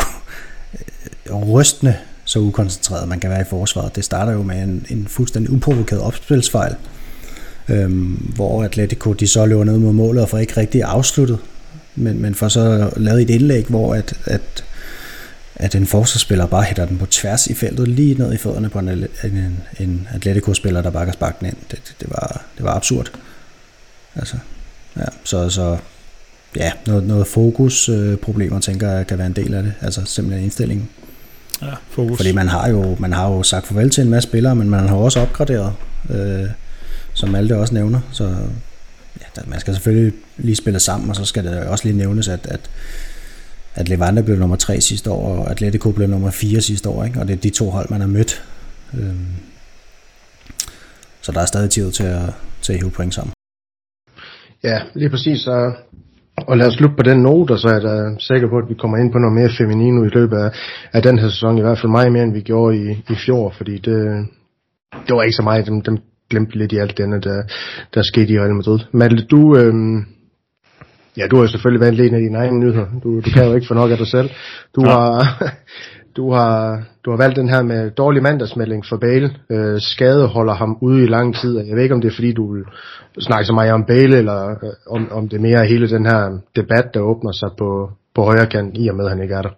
øh, rystende så ukoncentreret man kan være i forsvaret. Det starter jo med en, en fuldstændig uprovokeret opspilsfejl, øhm, hvor Atletico de så løber ned mod målet og får ikke rigtig afsluttet, men, men får så lavet et indlæg, hvor at, at, at en forsvarsspiller bare hætter den på tværs i feltet, lige ned i fødderne på en, en, en Atletico-spiller, der bare kan sparke den ind. Det, det, var, det var absurd. Altså, ja, så, så ja, noget, noget fokusproblemer, øh, tænker jeg, kan være en del af det. Altså simpelthen indstillingen. Ja, fokus. Fordi man har, jo, man har jo sagt farvel til en masse spillere, men man har også opgraderet, øh, som Malte også nævner. Så ja, man skal selvfølgelig lige spille sammen, og så skal det også lige nævnes, at, at, at Levante blev nummer 3 sidste år, og Atletico blev nummer 4 sidste år, ikke? og det er de to hold, man har mødt. Øhm, så der er stadig tid til at, til at hive point sammen. Ja, lige præcis. Så og lad os slutte på den note, og så er jeg sikker på, at vi kommer ind på noget mere feminino i løbet af, af den her sæson, i hvert fald meget mere, end vi gjorde i, i fjor, fordi det, det var ikke så meget, dem, dem glemte lidt i alt det der, der skete i Real Madrid. Malte, du, øhm, ja, du har jo selvfølgelig været en af dine egne nyheder. Du, du kan jo ikke få nok af dig selv. Du ja. har, du har, du har valgt den her med dårlig mandagsmelding for Bale. Øh, skade holder ham ude i lang tid. Jeg ved ikke, om det er fordi, du vil snakke så meget om Bale, eller øh, om, om det er mere hele den her debat, der åbner sig på, på højre kant, i og med, at han ikke er der.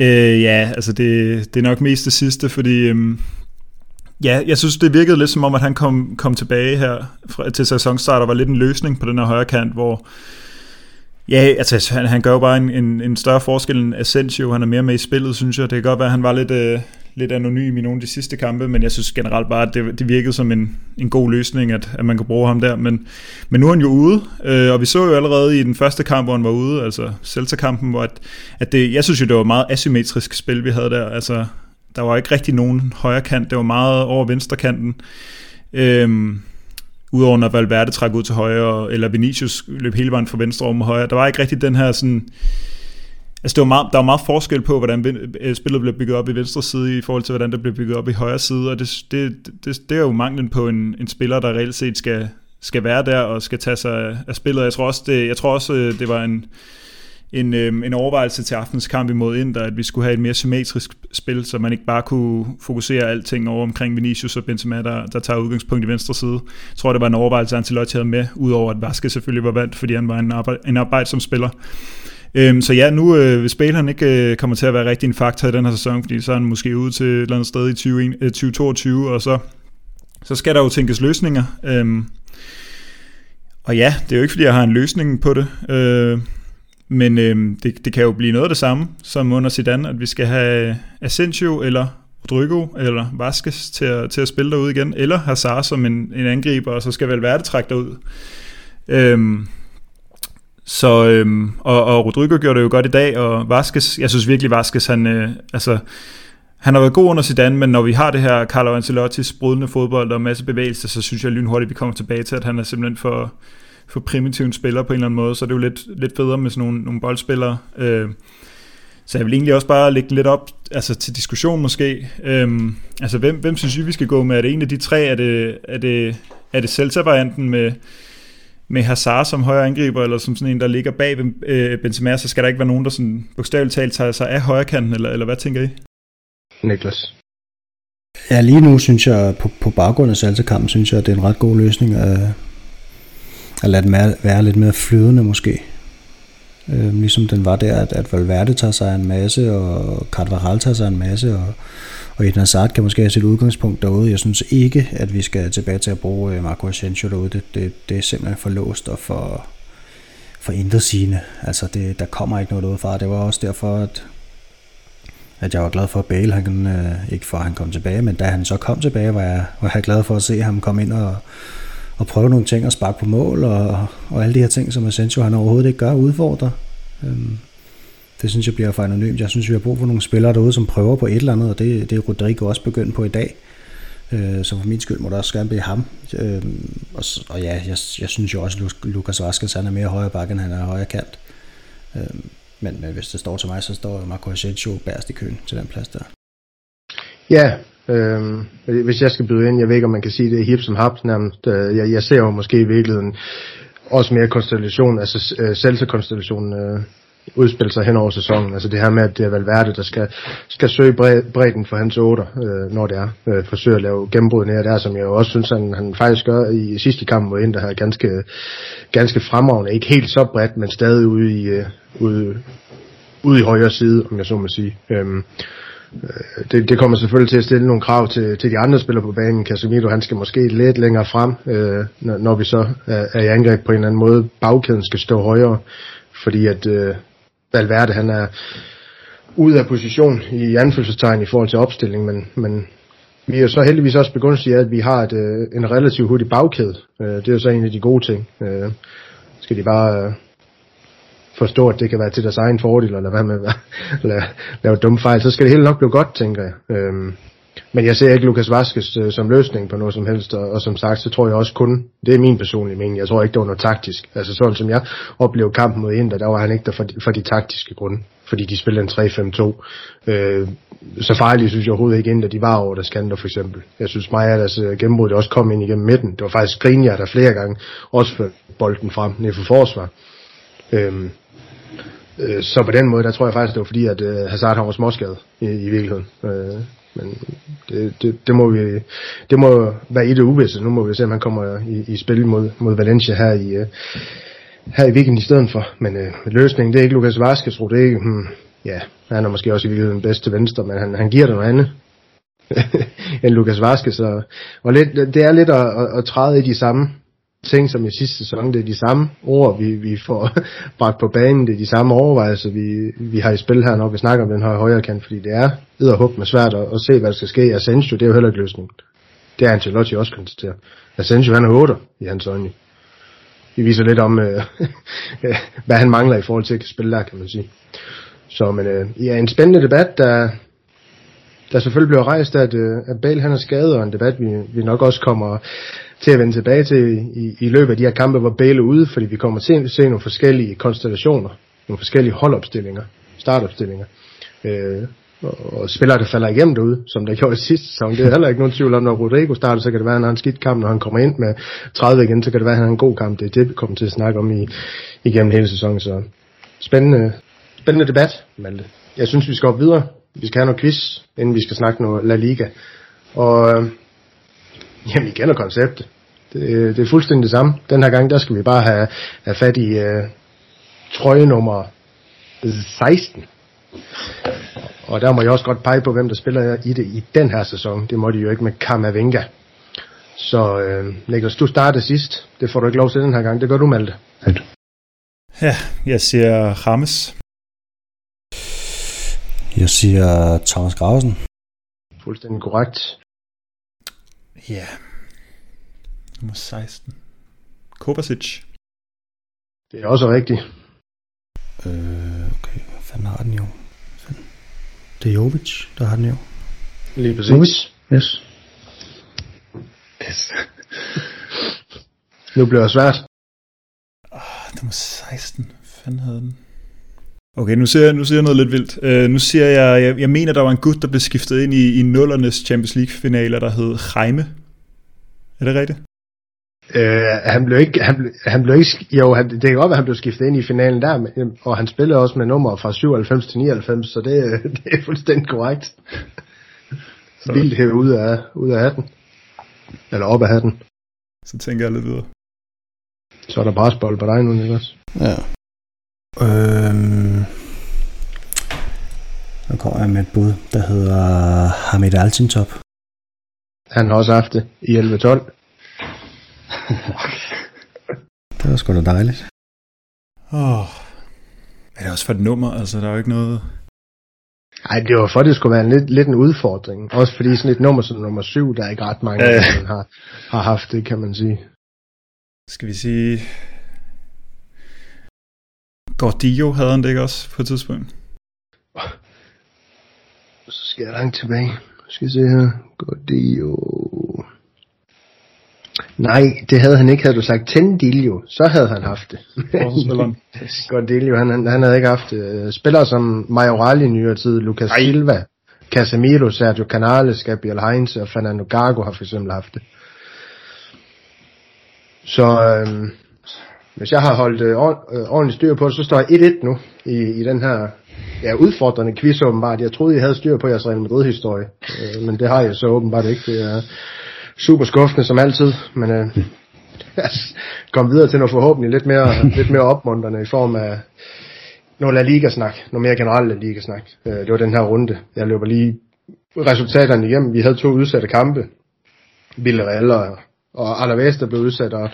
Øh, ja, altså det, det er nok mest det sidste, fordi øhm, ja, jeg synes, det virkede lidt som om, at han kom, kom tilbage her fra, til sæsonstart og var lidt en løsning på den her højre kant, hvor Ja, altså han, han gør jo bare en, en, en større forskel end Asensio. Han er mere med i spillet, synes jeg. Det kan godt være, at han var lidt, øh, lidt anonym i nogle af de sidste kampe, men jeg synes generelt bare, at det, det virkede som en, en god løsning, at, at man kunne bruge ham der. Men, men nu er han jo ude, øh, og vi så jo allerede i den første kamp, hvor han var ude, altså Celta-kampen, hvor at, at det, jeg synes jo, det var meget asymmetrisk spil, vi havde der. Altså, der var ikke rigtig nogen højre kant, det var meget over venstre kanten. Øhm, udover når Valverde trak ud til højre, eller Vinicius løb hele vejen fra venstre om højre. Der var ikke rigtig den her sådan... Altså det var meget, der var meget forskel på, hvordan øh, spillet blev bygget op i venstre side i forhold til, hvordan det blev bygget op i højre side, og det, det, det, det er jo manglen på en, en spiller, der reelt set skal, skal være der og skal tage sig af spillet. Jeg tror også, det, jeg tror også, øh, det var en, en, øh, en overvejelse til aftens kamp imod Inter, at vi skulle have et mere symmetrisk spil, så man ikke bare kunne fokusere alting over omkring Vinicius og Benzema, der, der tager udgangspunkt i venstre side. Jeg tror, det var en overvejelse, Ancelotti havde med, udover at Vaske selvfølgelig var valgt, fordi han var en, arbejde, en arbejdsom spiller. Øhm, så ja, nu øh, hvis Bale han ikke øh, kommer til at være rigtig en faktor i den her sæson, fordi så er han måske ude til et eller andet sted i 20, øh, 2022, og så, så skal der jo tænkes løsninger. Øhm, og ja, det er jo ikke, fordi jeg har en løsning på det. Øh, men øh, det, det kan jo blive noget af det samme som under Zidane, at vi skal have Asensio eller Rodrigo eller Vasquez til at, til at spille derude igen, eller Hazard som en, en angriber, og så skal vel være det trække derud. Øhm, så, øhm, og, og Rodrigo gjorde det jo godt i dag, og Vasquez, jeg synes virkelig Vasquez, han, øh, altså, han har været god under Zidane, men når vi har det her Carlo Ancelotti's brudende fodbold og masse bevægelser, så synes jeg lynhurtigt, vi kommer tilbage til, at han er simpelthen for, for primitiv en spiller på en eller anden måde, så det er jo lidt, lidt federe med sådan nogle, nogle boldspillere. Øh, så jeg vil egentlig også bare lægge lidt op altså til diskussion måske. Øhm, altså hvem, hvem synes I, vi skal gå med? Er det en af de tre? Er det, er det, er det Celta-varianten med, med Hazard som højre angriber, eller som sådan en, der ligger bag øh, Benzema, så skal der ikke være nogen, der sådan bogstaveligt talt tager sig af højre kanten, eller, eller hvad tænker I? Niklas. Ja, lige nu synes jeg, på, på baggrund af Celta-kampen, synes jeg, at det er en ret god løsning at, at lade den være lidt mere flydende måske. Øh, ligesom den var der, at, at Valverde tager sig en masse, og Carvajal tager sig en masse, og, og Eden Hazard kan måske have sit udgangspunkt derude. Jeg synes ikke, at vi skal tilbage til at bruge øh, Marco Asensio derude. Det, det, det er simpelthen for låst og for, for indersigende. Altså, det, der kommer ikke noget ud fra. Det var også derfor, at, at jeg var glad for, at Bale, han, øh, ikke for at han kom tilbage, men da han så kom tilbage, var jeg, var jeg glad for at se ham komme ind og, og prøve nogle ting og sparke på mål og, og alle de her ting, som Asensio han overhovedet ikke gør, udfordrer. Øhm, det synes jeg bliver for anonymt. Jeg synes, vi har brug for nogle spillere derude, som prøver på et eller andet, og det, det er Rodrigo også begyndt på i dag. Øh, så for min skyld må der også gerne blive ham. Øh, og, og ja, jeg, jeg synes jo også, at Lukas Vaskes han er mere højre bakke, end han er højre kant. Øh, men, men hvis det står til mig, så står Marco Asensio bærst i køen til den plads der. Ja, øh, hvis jeg skal byde ind, jeg ved ikke, om man kan sige det hip som haps nærmest. Øh, jeg, jeg ser jo måske i virkeligheden også mere konstellation, altså øh, Celta-konstellationen øh, udspille sig hen over sæsonen. Altså det her med, at det er Valverde, der skal, skal søge bredden for hans otter, øh, når det er. Øh, forsøge at lave gennembrud ned der, som jeg jo også synes, han, han faktisk gør i sidste kamp mod Inter her ganske, ganske fremragende. Ikke helt så bredt, men stadig ude i, øh, ude, ude i højre side, om jeg så må sige. Øh, Øh, det, det kommer selvfølgelig til at stille nogle krav til, til de andre spillere på banen. Casemiro, han skal måske lidt længere frem, øh, når, når vi så er, er i angreb på en eller anden måde. Bagkæden skal stå højere, fordi at øh, Valverde han er ud af position i anfølgelsestegn i forhold til opstilling, men, men vi er så heldigvis også begunstiget at vi har et, øh, en relativt hurtig bagkæde. Øh, det er jo så en af de gode ting. Øh, skal de bare øh, forstå, at det kan være til deres egen fordel, eller hvad med at lave, lave dumme fejl, så skal det hele nok blive godt, tænker jeg. Øhm, men jeg ser ikke Lukas Vaskes øh, som løsning på noget som helst, og, og som sagt, så tror jeg også kun, det er min personlige mening, jeg tror ikke, det var noget taktisk. Altså sådan som jeg oplevede kampen mod Inter, der var han ikke der for de, for de taktiske grunde, fordi de spillede en 3-5-2. Øh, så farligt synes jeg overhovedet ikke Inter, de var over deres kanter for eksempel. Jeg synes mig, at deres øh, gennembrud også kom ind igennem midten. Det var faktisk Grinja, der flere gange også førte bolden frem ned for forsvar. Øh, øh, så på den måde, der tror jeg faktisk, det var fordi, at øh, Hazard har var småskadet i, i virkeligheden. Øh, men det, det, det, må vi, det må være i det uvisse. Nu må vi se, om han kommer i, i spil mod, mod Valencia her i, øh, her i weekenden i stedet for. Men øh, løsningen, det er ikke Lukas Vaskes, det er ikke, hmm, ja, han er måske også i virkeligheden bedst til venstre, men han, han giver det noget andet end Lukas Vaskes. Og, og lidt, det er lidt at, at, at træde i de samme ting som i sidste sæson. Det er de samme ord, vi, vi får bragt på banen. Det er de samme overvejelser, vi, vi har i spil her, når vi snakker om den her højre kant, fordi det er edderhug med svært at, at, se, hvad der skal ske. Asensio, det er jo heller ikke løsningen. Det er Ancelotti også konstateret. Asensio, han er 8 i hans øjne. Vi viser lidt om, øh, hvad han mangler i forhold til at spille der, kan man sige. Så men, øh, ja, en spændende debat, der, der selvfølgelig bliver rejst, at, øh, at Bale han er skadet, og en debat, vi, vi nok også kommer til at vende tilbage til i, i løbet af de her kampe, hvor Bale er ude, fordi vi kommer til at se nogle forskellige konstellationer, nogle forskellige holdopstillinger, startopstillinger. Øh, og, og spillere, der falder igennem derude, som der gjorde i sidste sæson. Det er heller ikke nogen tvivl om, når Rodrigo starter, så kan det være, at han har en skidt kamp, når han kommer ind med 30 igen, så kan det være, at han har en god kamp. Det er det, vi kommer til at snakke om i, igennem hele sæsonen. Så spændende, spændende debat, Malte. Jeg synes, vi skal op videre. Vi skal have noget quiz, inden vi skal snakke noget La Liga. Og øh, jamen, vi kender konceptet. Det, det er fuldstændig det samme. Den her gang, der skal vi bare have, have fat i øh, trøje nummer 16. Og der må jeg også godt pege på, hvem der spiller i det i den her sæson. Det må de jo ikke med Kamavinga. Så øh, Niklas, du starter sidst. Det får du ikke lov til den her gang. Det gør du, Malte. Ja, jeg siger Rames. Jeg siger Thomas Grausen. Fuldstændig korrekt. Ja. Nummer 16. Kovacic. Det er også rigtigt. Øh, okay, hvad fanden har den jo? Det er Jovic, der har den jo. Lige præcis. Jovic? Yes. Yes. nu bliver det svært. Oh, nummer 16. Hvad fanden havde den? Okay, nu siger, jeg, nu siger jeg noget lidt vildt. Uh, nu siger jeg, jeg, jeg mener, der var en gut, der blev skiftet ind i, i nullernes Champions League-finaler, der hed Jaime. Er det rigtigt? Uh, han blev ikke, han blev, han blev ikke, jo, han, det kan godt være, han blev skiftet ind i finalen der, og han spillede også med nummer fra 97 til 99, så det, det er fuldstændig korrekt. Så. Vildt hævet ud af, ud af hatten. Eller op af hatten. Så tænker jeg lidt videre. Så er der bræsbold på dig nu, Niklas. Ja. Øhm, nu kommer jeg med et bud, der hedder Hamid Altintop. Han har også haft det i 11-12. det var sgu da dejligt. Åh, oh. er det også for et nummer? Altså, der er jo ikke noget... Nej, det var for, at det skulle være en lidt, lidt en udfordring. Også fordi sådan et nummer som nummer 7, der er ikke ret mange, der har, har haft det, kan man sige. Skal vi sige... Gordillo havde han det ikke også på et tidspunkt? Så skal jeg langt tilbage. Skal jeg se her. Gordillo. Nej, det havde han ikke. Havde du sagt Tendilio, så havde han haft det. Gordilio, han, han, han havde ikke haft det. Spillere som Majoral i nyere tid, Lucas Ej. Silva, Casemiro, Sergio Canales, Gabriel Heinz og Fernando Gago har for eksempel haft det. Så øhm, hvis jeg har holdt øh, øh, ordentligt styr på det, så står jeg 1-1 nu i, i den her ja, udfordrende quiz åbenbart. Jeg troede, I havde styr på jeres Real Madrid-historie, øh, men det har jeg så åbenbart ikke. Det er super skuffende som altid, men øh, lad os komme videre til noget forhåbentlig lidt mere, lidt mere opmuntrende i form af noget La Liga-snak, noget mere generelt La Liga-snak. Øh, det var den her runde. Jeg løber lige resultaterne igennem. Vi havde to udsatte kampe. Villarreal og, og Alaves, der blev udsat, og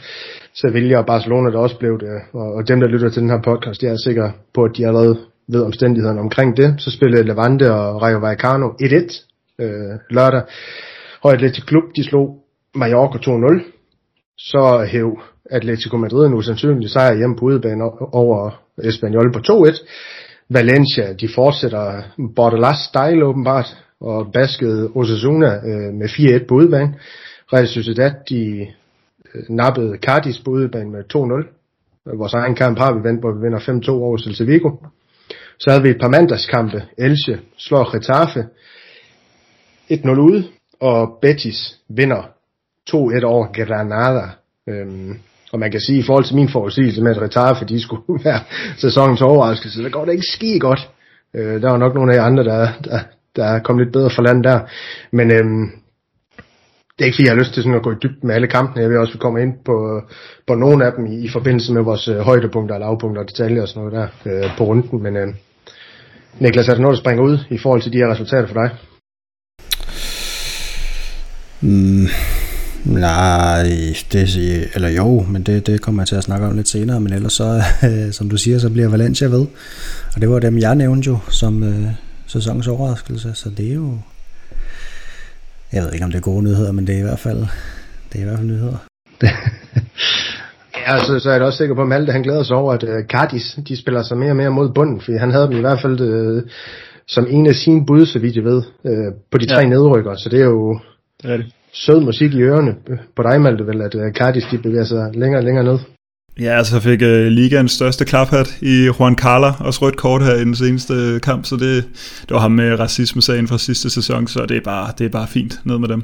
Sevilla og Barcelona, der også blev det. Og, og dem, der lytter til den her podcast, jeg er sikker på, at de allerede ved omstændighederne omkring det. Så spillede Levante og Rayo Vallecano 1-1 øh, lørdag. Og Atletico Klub, de slog Mallorca 2-0. Så hæv Atletico Madrid en usandsynlig sejr hjemme på udebane over Espanyol på 2-1. Valencia, de fortsætter Bordelas style åbenbart, og baskede Osasuna øh, med 4-1 på udebane. Real Sociedad, de øh, nappede Cardis på udebane med 2-0. Vores egen kamp har vi vendt, hvor vi vinder 5-2 over Celta Vigo. Så havde vi et par mandagskampe. Elche slår Getafe 1-0 ude, og Betis vinder 2-1 over Granada. Øhm, og man kan sige, i forhold til min forudsigelse med, at Getafe de skulle være sæsonens overraskelse, der går det ikke ski godt. Øh, der var nok nogle af jer andre, der, der, der kom lidt bedre for land der. Men øhm, det er ikke fordi, jeg har lyst til sådan at gå i dybden med alle kampene. Jeg vil også vi kommer ind på, på nogle af dem i, i forbindelse med vores øh, højdepunkter, lavpunkter og detaljer og sådan noget der øh, på runden. Men øh, Niklas, er der noget, der springer ud i forhold til de her resultater for dig? Mm, nej, det, eller jo, men det, det kommer jeg til at snakke om lidt senere, men ellers så, øh, som du siger, så bliver Valencia ved. Og det var dem, jeg nævnte jo som øh, sæsonens overraskelse, så det er jo, jeg ved ikke om det er gode nyheder, men det er i hvert fald, det er i hvert fald nyheder. Ja, så, så er jeg da også sikker på, at Malte han glæder sig over, at uh, Cardis, de spiller sig mere og mere mod bunden, fordi han havde dem i hvert fald uh, som en af sine bud, så vidt jeg ved, uh, på de tre Ja. nedrykker. Så det er jo Det er det. sød musik i ørerne på dig, Malte, vel, at uh, Cardis de bevæger sig længere og længere ned. Ja, altså fik uh, ligaens største klaphat i Juan Carla, også rødt kort her i den seneste kamp, så det, det var ham med racisme-sagen fra sidste sæson, så det er bare, det er bare fint ned med dem.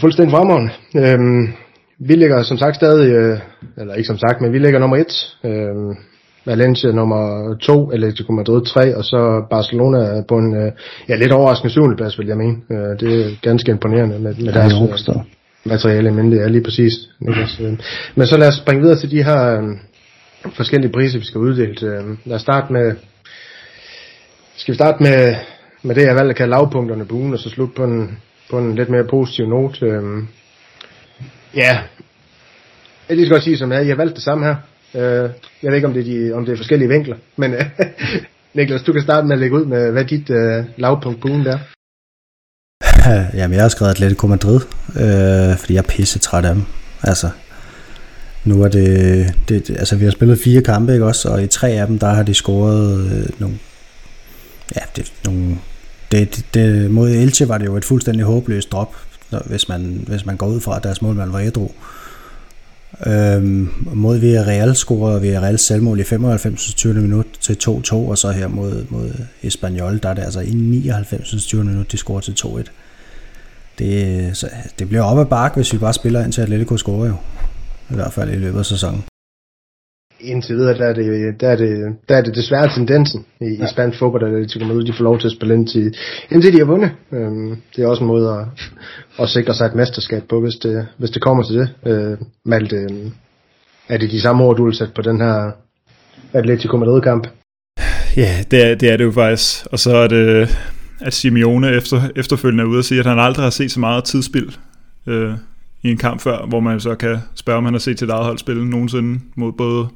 Fuldstændig fremragende. Øhm, vi ligger som sagt stadig, øh, eller ikke som sagt, men vi ligger nummer et. Øhm, Valencia nummer to, Atletico Madrid 3, og så Barcelona på en øh, ja, lidt overraskende syvende plads, vil jeg mene. Øh, det er ganske imponerende med, med deres øh, forstår. Materiale, men det er lige præcis. Niklas. Øh, Men så lad os springe videre til de her øh, forskellige priser, vi skal uddele. Øh, lad os starte med, skal vi starte med, med det, jeg valgte at kalde lavpunkterne på ugen, og så slutte på en, på en lidt mere positiv note. Øh, ja, jeg lige så godt sige, som jeg, jeg valgte det samme her. Øh, jeg ved ikke, om det, er de, om det er forskellige vinkler, men øh, Niklas, du kan starte med at lægge ud med, hvad dit øh, lavpunkt på ugen der. Jamen, jeg har skrevet Atletico Madrid, øh, fordi jeg er pisse træt af dem. Altså, nu er det, det, altså vi har spillet fire kampe, ikke også, og i tre af dem, der har de scoret øh, nogle, ja, det, nogle, det, det, det, mod Elche var det jo et fuldstændig håbløst drop, når- hvis man, hvis man går ud fra, at deres målmand var ædru. Øhm, mod Villarreal scorede Villarreal selvmål i 95. 20. minut til 2-2, og så her mod, mod Espanyol, der er det altså i 99. 20. minut, de scorer til 2-1. Det, så, det bliver op ad bakke, hvis vi bare spiller ind til Atletico scorer jo. I hvert fald i løbet af sæsonen. Indtil videre, der er det, der er det, der er det desværre tendensen i, ja. i spansk fodbold, at Atletico Madrid de får lov til at spille indtil, indtil de har vundet. Øhm, det er også en måde at, at sikre sig et mesterskab på, hvis det, hvis det kommer til det. Øh, Malte, øh, er det de samme ord, du vil sætte på den her Atletico Madrid-kamp? Ja, det er, det er det jo faktisk. Og så er det, at Simeone efter, efterfølgende er ude og sige, at han aldrig har set så meget tidsspil øh, i en kamp før, hvor man så kan spørge, om han har set sit eget hold spille nogensinde mod både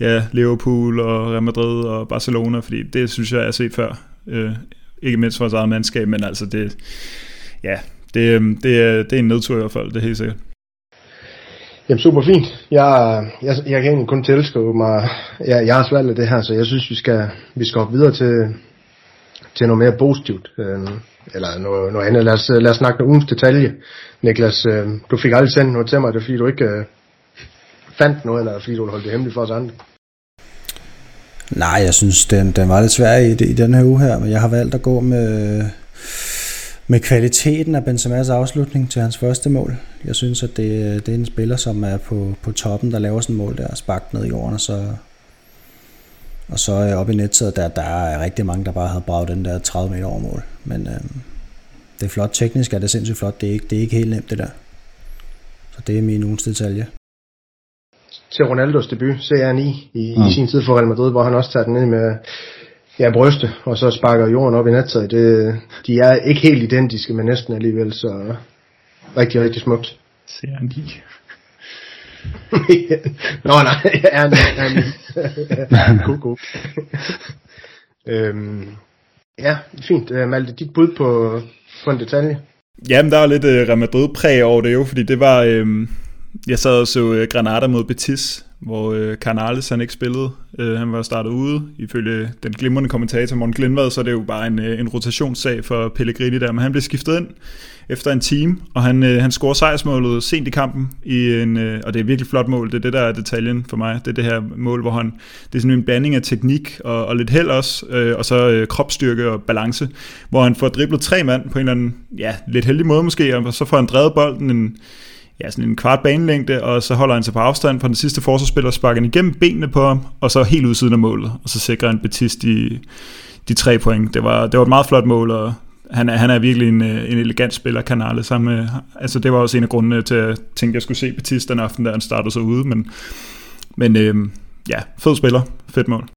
ja, Liverpool og Real Madrid og Barcelona, fordi det synes jeg, jeg har set før. Øh, ikke mindst for vores eget mandskab, men altså det, ja, det, øh, det, er, det er en nedtur i hvert fald, det er helt sikkert. Jamen super fint. Jeg, jeg, jeg kan egentlig kun tilskrive mig, jeg, jeg har svært af det her, så jeg synes, vi skal, vi skal hoppe videre til, til noget mere positivt. Øh, eller noget, noget andet. Lad os, lad os snakke om ugens detalje. Niklas, øh, du fik aldrig sendt noget til mig, det er fordi du ikke øh, fandt noget, eller fordi du holdt det hemmeligt for os andre. Nej, jeg synes, den, den var lidt svær i, i den her uge her, men jeg har valgt at gå med, med kvaliteten af Benzema's afslutning til hans første mål. Jeg synes, at det, det er en spiller, som er på, på toppen, der laver sådan et mål der, sparket ned i jorden, og så, og så oppe i nettet, der, der er rigtig mange, der bare havde braget den der 30 meter over mål. Men øh, det er flot. Teknisk er det sindssygt flot. Det er ikke, det er ikke helt nemt, det der. Så det er min ugens detalje. Til Ronaldos debut, CR9 i, mm. i sin tid for Real Madrid, hvor han også tager den ned med ja, bryste, og så sparker jorden op i nettet. Det, de er ikke helt identiske, men næsten alligevel, så rigtig, rigtig smukt. CR9. Nå nej, er er god, god. øhm, ja, fint. Uh, Malte, dit bud på, på en detalje? Jamen, der er lidt uh, Real Madrid-præg over det jo, fordi det var... Uh, jeg sad og så uh, Granada mod Betis, hvor øh, Canales han ikke spillede. Øh, han var startet ude. Ifølge den glimrende kommentator Morten Glindvad, så er det jo bare en, øh, en rotationssag for Pellegrini der, men han blev skiftet ind efter en time, og han, øh, han scorer sejrsmålet sent i kampen, i en, øh, og det er virkelig flot mål, det er det, der er detaljen for mig, det er det her mål, hvor han, det er sådan en blanding af teknik og, og lidt held også, øh, og så øh, kropsstyrke og balance, hvor han får driblet tre mand på en eller anden, ja, lidt heldig måde måske, og så får han drevet bolden en, ja, sådan en kvart banelængde, og så holder han sig på afstand fra den sidste forsvarsspiller, sparker han igennem benene på ham, og så helt ud siden af målet, og så sikrer han Betist de, de tre point. Det var, det var et meget flot mål, og han er, han er virkelig en, øh, en elegant spiller, Kanale. Sammen øh, altså det var også en af grundene til, at jeg tænkte, at jeg skulle se Betis den aften, da han startede så ude. Men, men øh, ja, fed spiller. Fedt mål.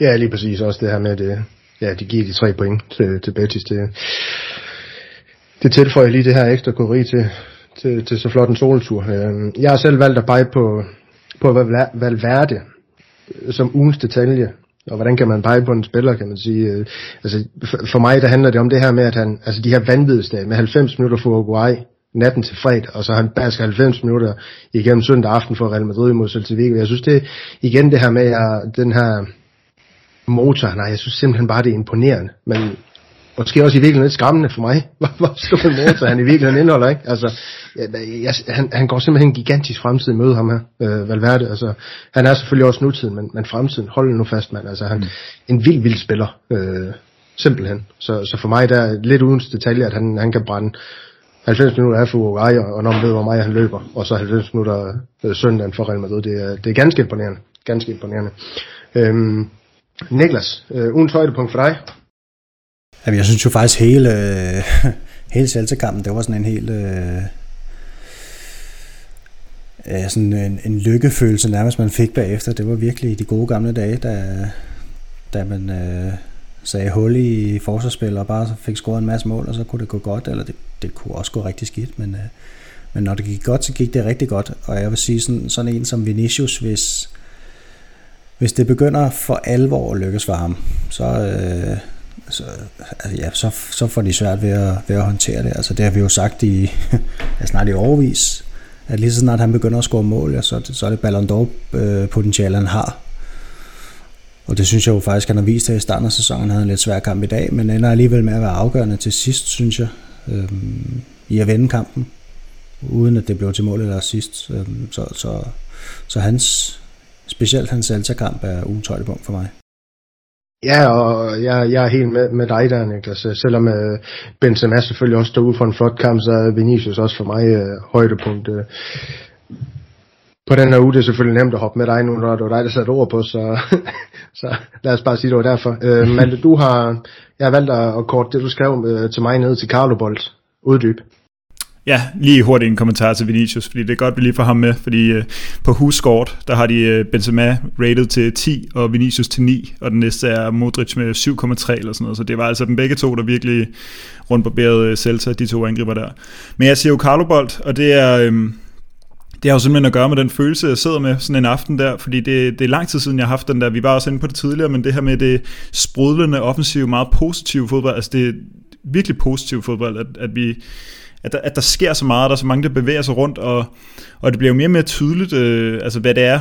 Ja, lige præcis. Også det her med, at det, ja, de giver de tre point til, til Betis. Det, det tilføjer lige det her ekstra kori til, til, til så flot en soltur. Jeg har selv valgt at pege på, på Valverde som ugens detalje. Og hvordan kan man pege på en spiller, kan man sige. Øh, altså, for mig, der handler det om det her med, at han, altså de her vanvidsdage med 90 minutter for Uruguay, natten til fredag, og så han basker 90 minutter igennem søndag aften for Real Madrid mod Celta Jeg synes det, igen det her med, at den her motor, nej, jeg synes simpelthen bare, det er imponerende. Men måske også i virkeligheden lidt skræmmende for mig, hvor stor en motor han i virkeligheden indeholder, ikke? Altså, jeg, jeg, han, han går simpelthen en gigantisk fremtid møde ham her, øh, Valverde, altså, han er selvfølgelig også nutiden, men, men fremtiden, hold nu fast, mand, altså, han, mm. en vild, vild spiller, øh, simpelthen, så, så for mig, der er lidt uden detalje, at han, han kan brænde 90 minutter af for Uruguay, og når man ved, hvor meget han løber, og så 90 minutter øh, søndagen for Real Madrid, det er, det er ganske imponerende, ganske imponerende. Øhm, Niklas, øh, ugens højdepunkt for dig? Jamen, jeg synes jo faktisk hele, øh, hele Celta-kampen, det var sådan en helt... Øh, øh, sådan en, en lykkefølelse nærmest, man fik bagefter. Det var virkelig de gode gamle dage, da, da man øh, sagde hul i forsvarsspil og bare fik scoret en masse mål, og så kunne det gå godt, eller det, det kunne også gå rigtig skidt, men, øh, men når det gik godt, så gik det rigtig godt. Og jeg vil sige, sådan, sådan en som Vinicius, hvis, hvis det begynder for alvor at lykkes for ham, så, øh, så, altså, ja, så, så får de svært ved at, ved at håndtere det. Altså, det har vi jo sagt i ja, snart i overvis, at lige så snart han begynder at score mål, ja, så, så er det Ballon d'Or-potentiale, øh, han har. Og det synes jeg jo faktisk, han har vist her i starten af sæsonen. Han havde en lidt svær kamp i dag, men ender alligevel med at være afgørende til sidst, synes jeg, øhm, i at vende kampen, uden at det blev til mål eller sidst. Øhm, så, så, så hans, specielt hans Celta-kamp er ugens højdepunkt for mig. Ja, og jeg, jeg er helt med, med dig der, Niklas. Øh, selvom øh, Benzema selvfølgelig også står ud for en flot kamp, så er Vinicius også for mig øh, højdepunkt. Øh. på den her uge, det er selvfølgelig nemt at hoppe med dig nu, når det var dig, der satte ord på, så, så lad os bare sige, det var derfor. Øh, Malte, du har, jeg har valgt at kort det, du skrev øh, til mig ned til Carlo Bolt. Uddyb. Ja, lige hurtigt en kommentar til Vinicius, fordi det er godt, vi lige får ham med, fordi øh, på Huskort, der har de øh, Benzema rated til 10, og Vinicius til 9, og den næste er Modric med 7,3 eller sådan noget, så det var altså dem begge to, der virkelig rundbarberede øh, Celta, de to angriber der. Men jeg siger jo Carlo Bolt, og det er... Øh, det har jo simpelthen at gøre med den følelse, jeg sidder med sådan en aften der, fordi det, det er lang tid siden, jeg har haft den der, vi var også inde på det tidligere, men det her med det sprudlende, offensive, meget positive fodbold, altså det er virkelig positiv fodbold, at, at vi at der, at der sker så meget, der er så mange, der bevæger sig rundt, og, og det bliver jo mere og mere tydeligt, øh, altså hvad det er,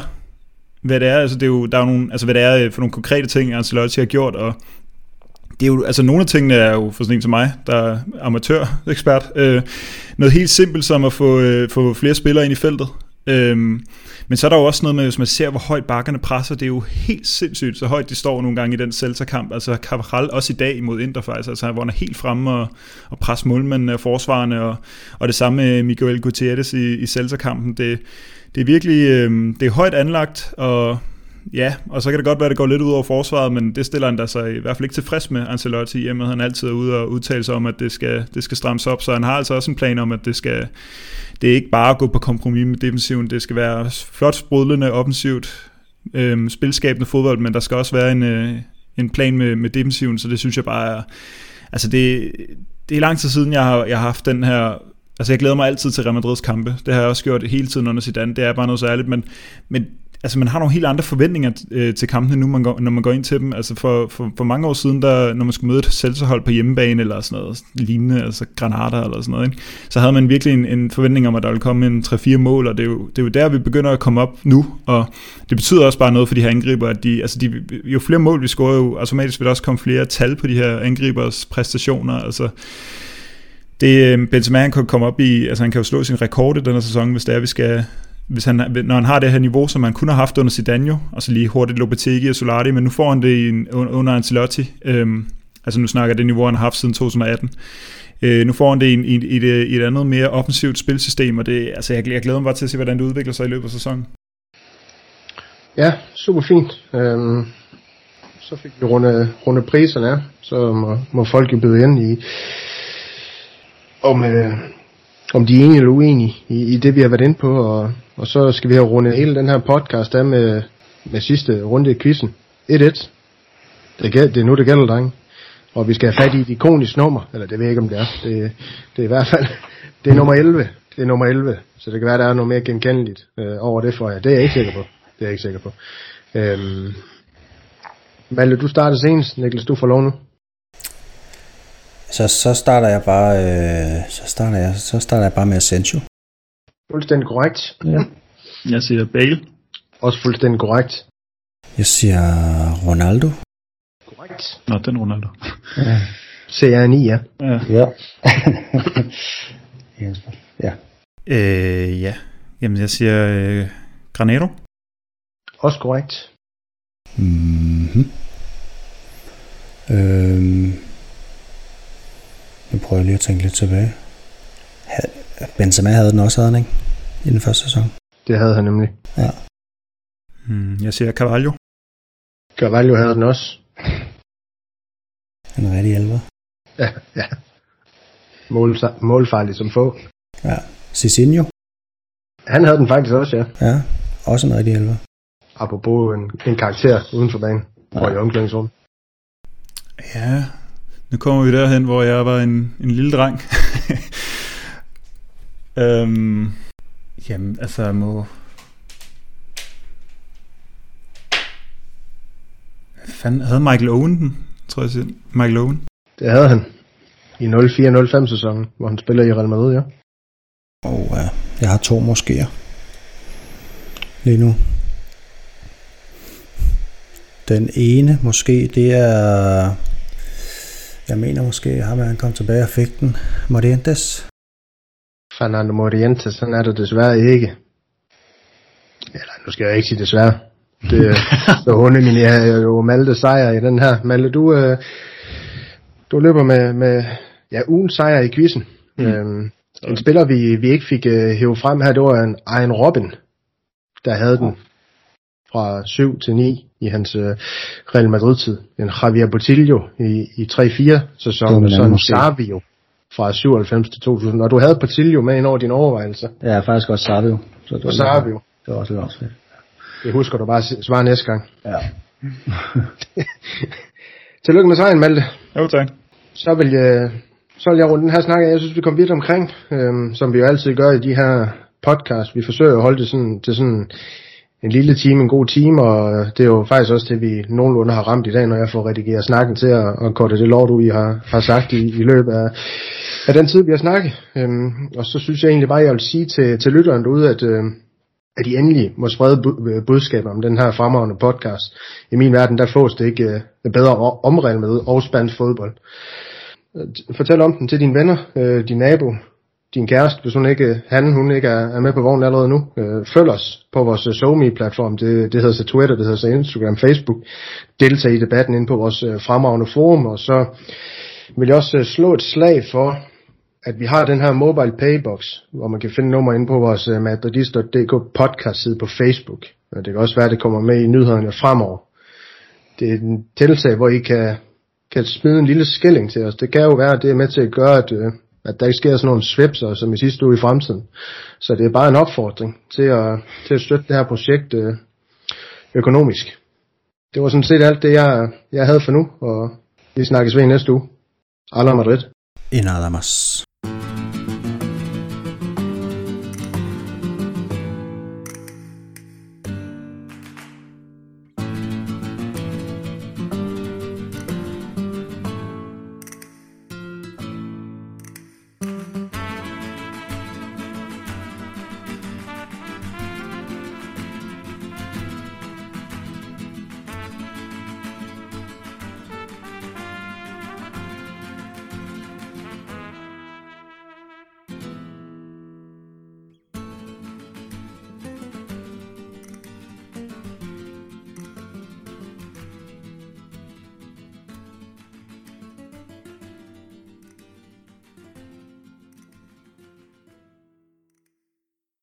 hvad det er, altså det er jo, der er jo nogle, altså hvad det er øh, for nogle konkrete ting, Ancelotti har gjort, og det er jo, altså nogle af tingene er jo for sådan en som mig, der er amatør-ekspert, øh, noget helt simpelt som at få, øh, få flere spillere ind i feltet. øh, men så er der jo også noget med, hvis man ser, hvor højt bakkerne presser, det er jo helt sindssygt, så højt de står nogle gange i den Celta-kamp. Altså Cavaral også i dag mod Inter faktisk, altså hvor han er helt fremme og, og presser målmændene og øh, forsvarerne, og, og det samme med Miguel Gutierrez i, i Celta-kampen. Det, det er virkelig øh, det er højt anlagt, og ja, og så kan det godt være, at det går lidt ud over forsvaret, men det stiller han da sig i hvert fald ikke tilfreds med, Ancelotti, i at han altid er ude og udtale sig om, at det skal, det skal strammes op, så han har altså også en plan om, at det skal, det er ikke bare at gå på kompromis med defensiven, det skal være flot sprudlende, offensivt, øh, spilskabende fodbold, men der skal også være en, øh, en plan med, med defensiven, så det synes jeg bare er, altså det, det er lang tid siden, jeg har, jeg har haft den her Altså jeg glæder mig altid til Real Madrids kampe. Det har jeg også gjort hele tiden under Zidane. Det er bare noget særligt, men, men altså man har nogle helt andre forventninger øh, til kampene nu, man går, når man går ind til dem. Altså for, for, for mange år siden, der, når man skulle møde et selvsehold på hjemmebane eller sådan noget lignende, altså granater eller sådan noget, ikke? så havde man virkelig en, en forventning om, at der ville komme en 3-4 mål, og det er, jo, det er jo der, vi begynder at komme op nu, og det betyder også bare noget for de her angriber, at de, altså de, jo flere mål vi scorer, jo automatisk vil der også komme flere tal på de her angribers præstationer, altså det, øh, Benzema han kan komme op i, altså han kan jo slå sin rekord i denne sæson, hvis det er, vi skal, hvis han, når han har det her niveau, som han kunne have haft under Zidane, og så lige hurtigt Lopetegi og Solari, men nu får han det i en, under Ancelotti. Øhm, altså nu snakker det niveau, han har haft siden 2018. Øh, nu får han det i, i, i, et, i et andet mere offensivt spilsystem, og det, altså jeg, jeg glæder mig bare til at se, hvordan det udvikler sig i løbet af sæsonen. Ja, super fint. Øhm, så fik vi runde, runde priserne så må, må folk jo byde ind i, om, øh, om de er enige eller uenige i, i det, vi har været inde på, og, og så skal vi have rundet hele den her podcast af med, med sidste runde i quizzen. 1-1. Det, det er nu, det gælder, drenge. Og vi skal have fat i et ikonisk nummer, eller det ved jeg ikke, om det er. Det, det er i hvert fald, det er nummer 11. Det er nummer 11, så det kan være, der er noget mere genkendeligt øh, over det for jer. Det er jeg ikke sikker på. Det er jeg ikke sikker på. Øhm, Malte, du starter senest. Niklas, du får lov nu. Så, så starter jeg bare, øh, så starter jeg, så starter jeg bare med Asensio. Fuldstændig korrekt. Ja. Jeg siger Bale. Også fuldstændig korrekt. Jeg siger Ronaldo. Korrekt. Nå, den Ronaldo. Ja. CR9, ja. Ja. Ja. ja. Øh, ja. Jamen, jeg siger øh, Granero. Også korrekt. Mm-hmm. Øhm. Nu prøver jeg lige at tænke lidt tilbage. Benzema havde den også, havde han ikke? I den første sæson. Det havde han nemlig. Ja. Hmm, jeg siger Carvalho. Carvalho havde den også. En rigtig elver. Ja, ja. Mål, målfarlig som få. Ja. Cicinho. Han havde den faktisk også, ja. Ja, også en rigtig elver. Apropos en, en karakter uden for banen. Ja. Og i omklædningsrum. Ja, nu kommer vi derhen, hvor jeg var en, en lille dreng. øhm, jamen, altså, jeg må... Hvad fanden, havde Michael Owen den? Tror jeg, siger. Michael Owen. Det havde han. I 04-05 sæsonen, hvor han spiller i Real Madrid, ja. Og ja, jeg har to moskéer. Lige nu. Den ene måske, det er... Jeg mener måske, ham han kom tilbage og fik den. Morientes. Fernando Morientes, sådan er det desværre ikke. Eller, nu skal jeg ikke sige desværre. Det, så underminerer jo Malte sejr i den her. Malte, du, øh, du løber med, med ja, ugen sejr i quizzen. Mm. Øhm, en spiller, vi, vi ikke fik øh, hævet frem her, det var en Iron Robin, der havde den fra 7 til 9 i hans øh, Real Madrid-tid. En Javier Botillo i, i 3-4 sæsonen, og så en Savio fra 97 til 2000. Og du havde Botillo med ind over dine overvejelser. Ja, faktisk også Savio. Så det var Savio. Det var også lidt også Det husker du bare svare næste gang. Ja. Tillykke med sejren, Malte. Jo, tak. Så vil jeg, så vil jeg runde den her snak. Jeg synes, vi kommer vidt omkring, øhm, som vi jo altid gør i de her podcast. Vi forsøger at holde det sådan, til sådan en lille time, en god time, og det er jo faktisk også det, vi nogenlunde har ramt i dag, når jeg får redigeret snakken til at, at korte det lort ud, I har, har sagt i, i løbet af, af den tid, vi har snakket. Øhm, og så synes jeg egentlig bare, jeg vil sige til, til lytteren derude, at øh, at I endelig må sprede øh, budskaber om den her fremragende podcast. I min verden, der fås det ikke øh, bedre omregnet med og spansk fodbold. Øh, fortæl om den til dine venner, øh, din nabo, din kæreste, hvis hun ikke, han, hun ikke er, er med på vognen allerede nu. øh, følg os på vores øh, SoMe-platform, det, det hedder så Twitter, det hedder så Instagram, Facebook. Deltag i debatten ind på vores øh, fremragende forum, og så vil jeg også øh, slå et slag for, at vi har den her mobile paybox, hvor man kan finde nummer ind på vores øh, madridist.dk podcast side på Facebook. Og det kan også være, at det kommer med i nyhederne fremover. Det er en tiltag, hvor I kan, kan smide en lille skilling til os. Det kan jo være, at det er med til at gøre, at, øh, at der ikke sker sådan nogle svipser, som i sidste uge i fremtiden. Så det er bare en opfordring til at, til at støtte det her projekt øh, økonomisk. Det var sådan set alt det, jeg, jeg havde for nu, og vi snakkes ved næste uge. Alla Madrid. Y nada más.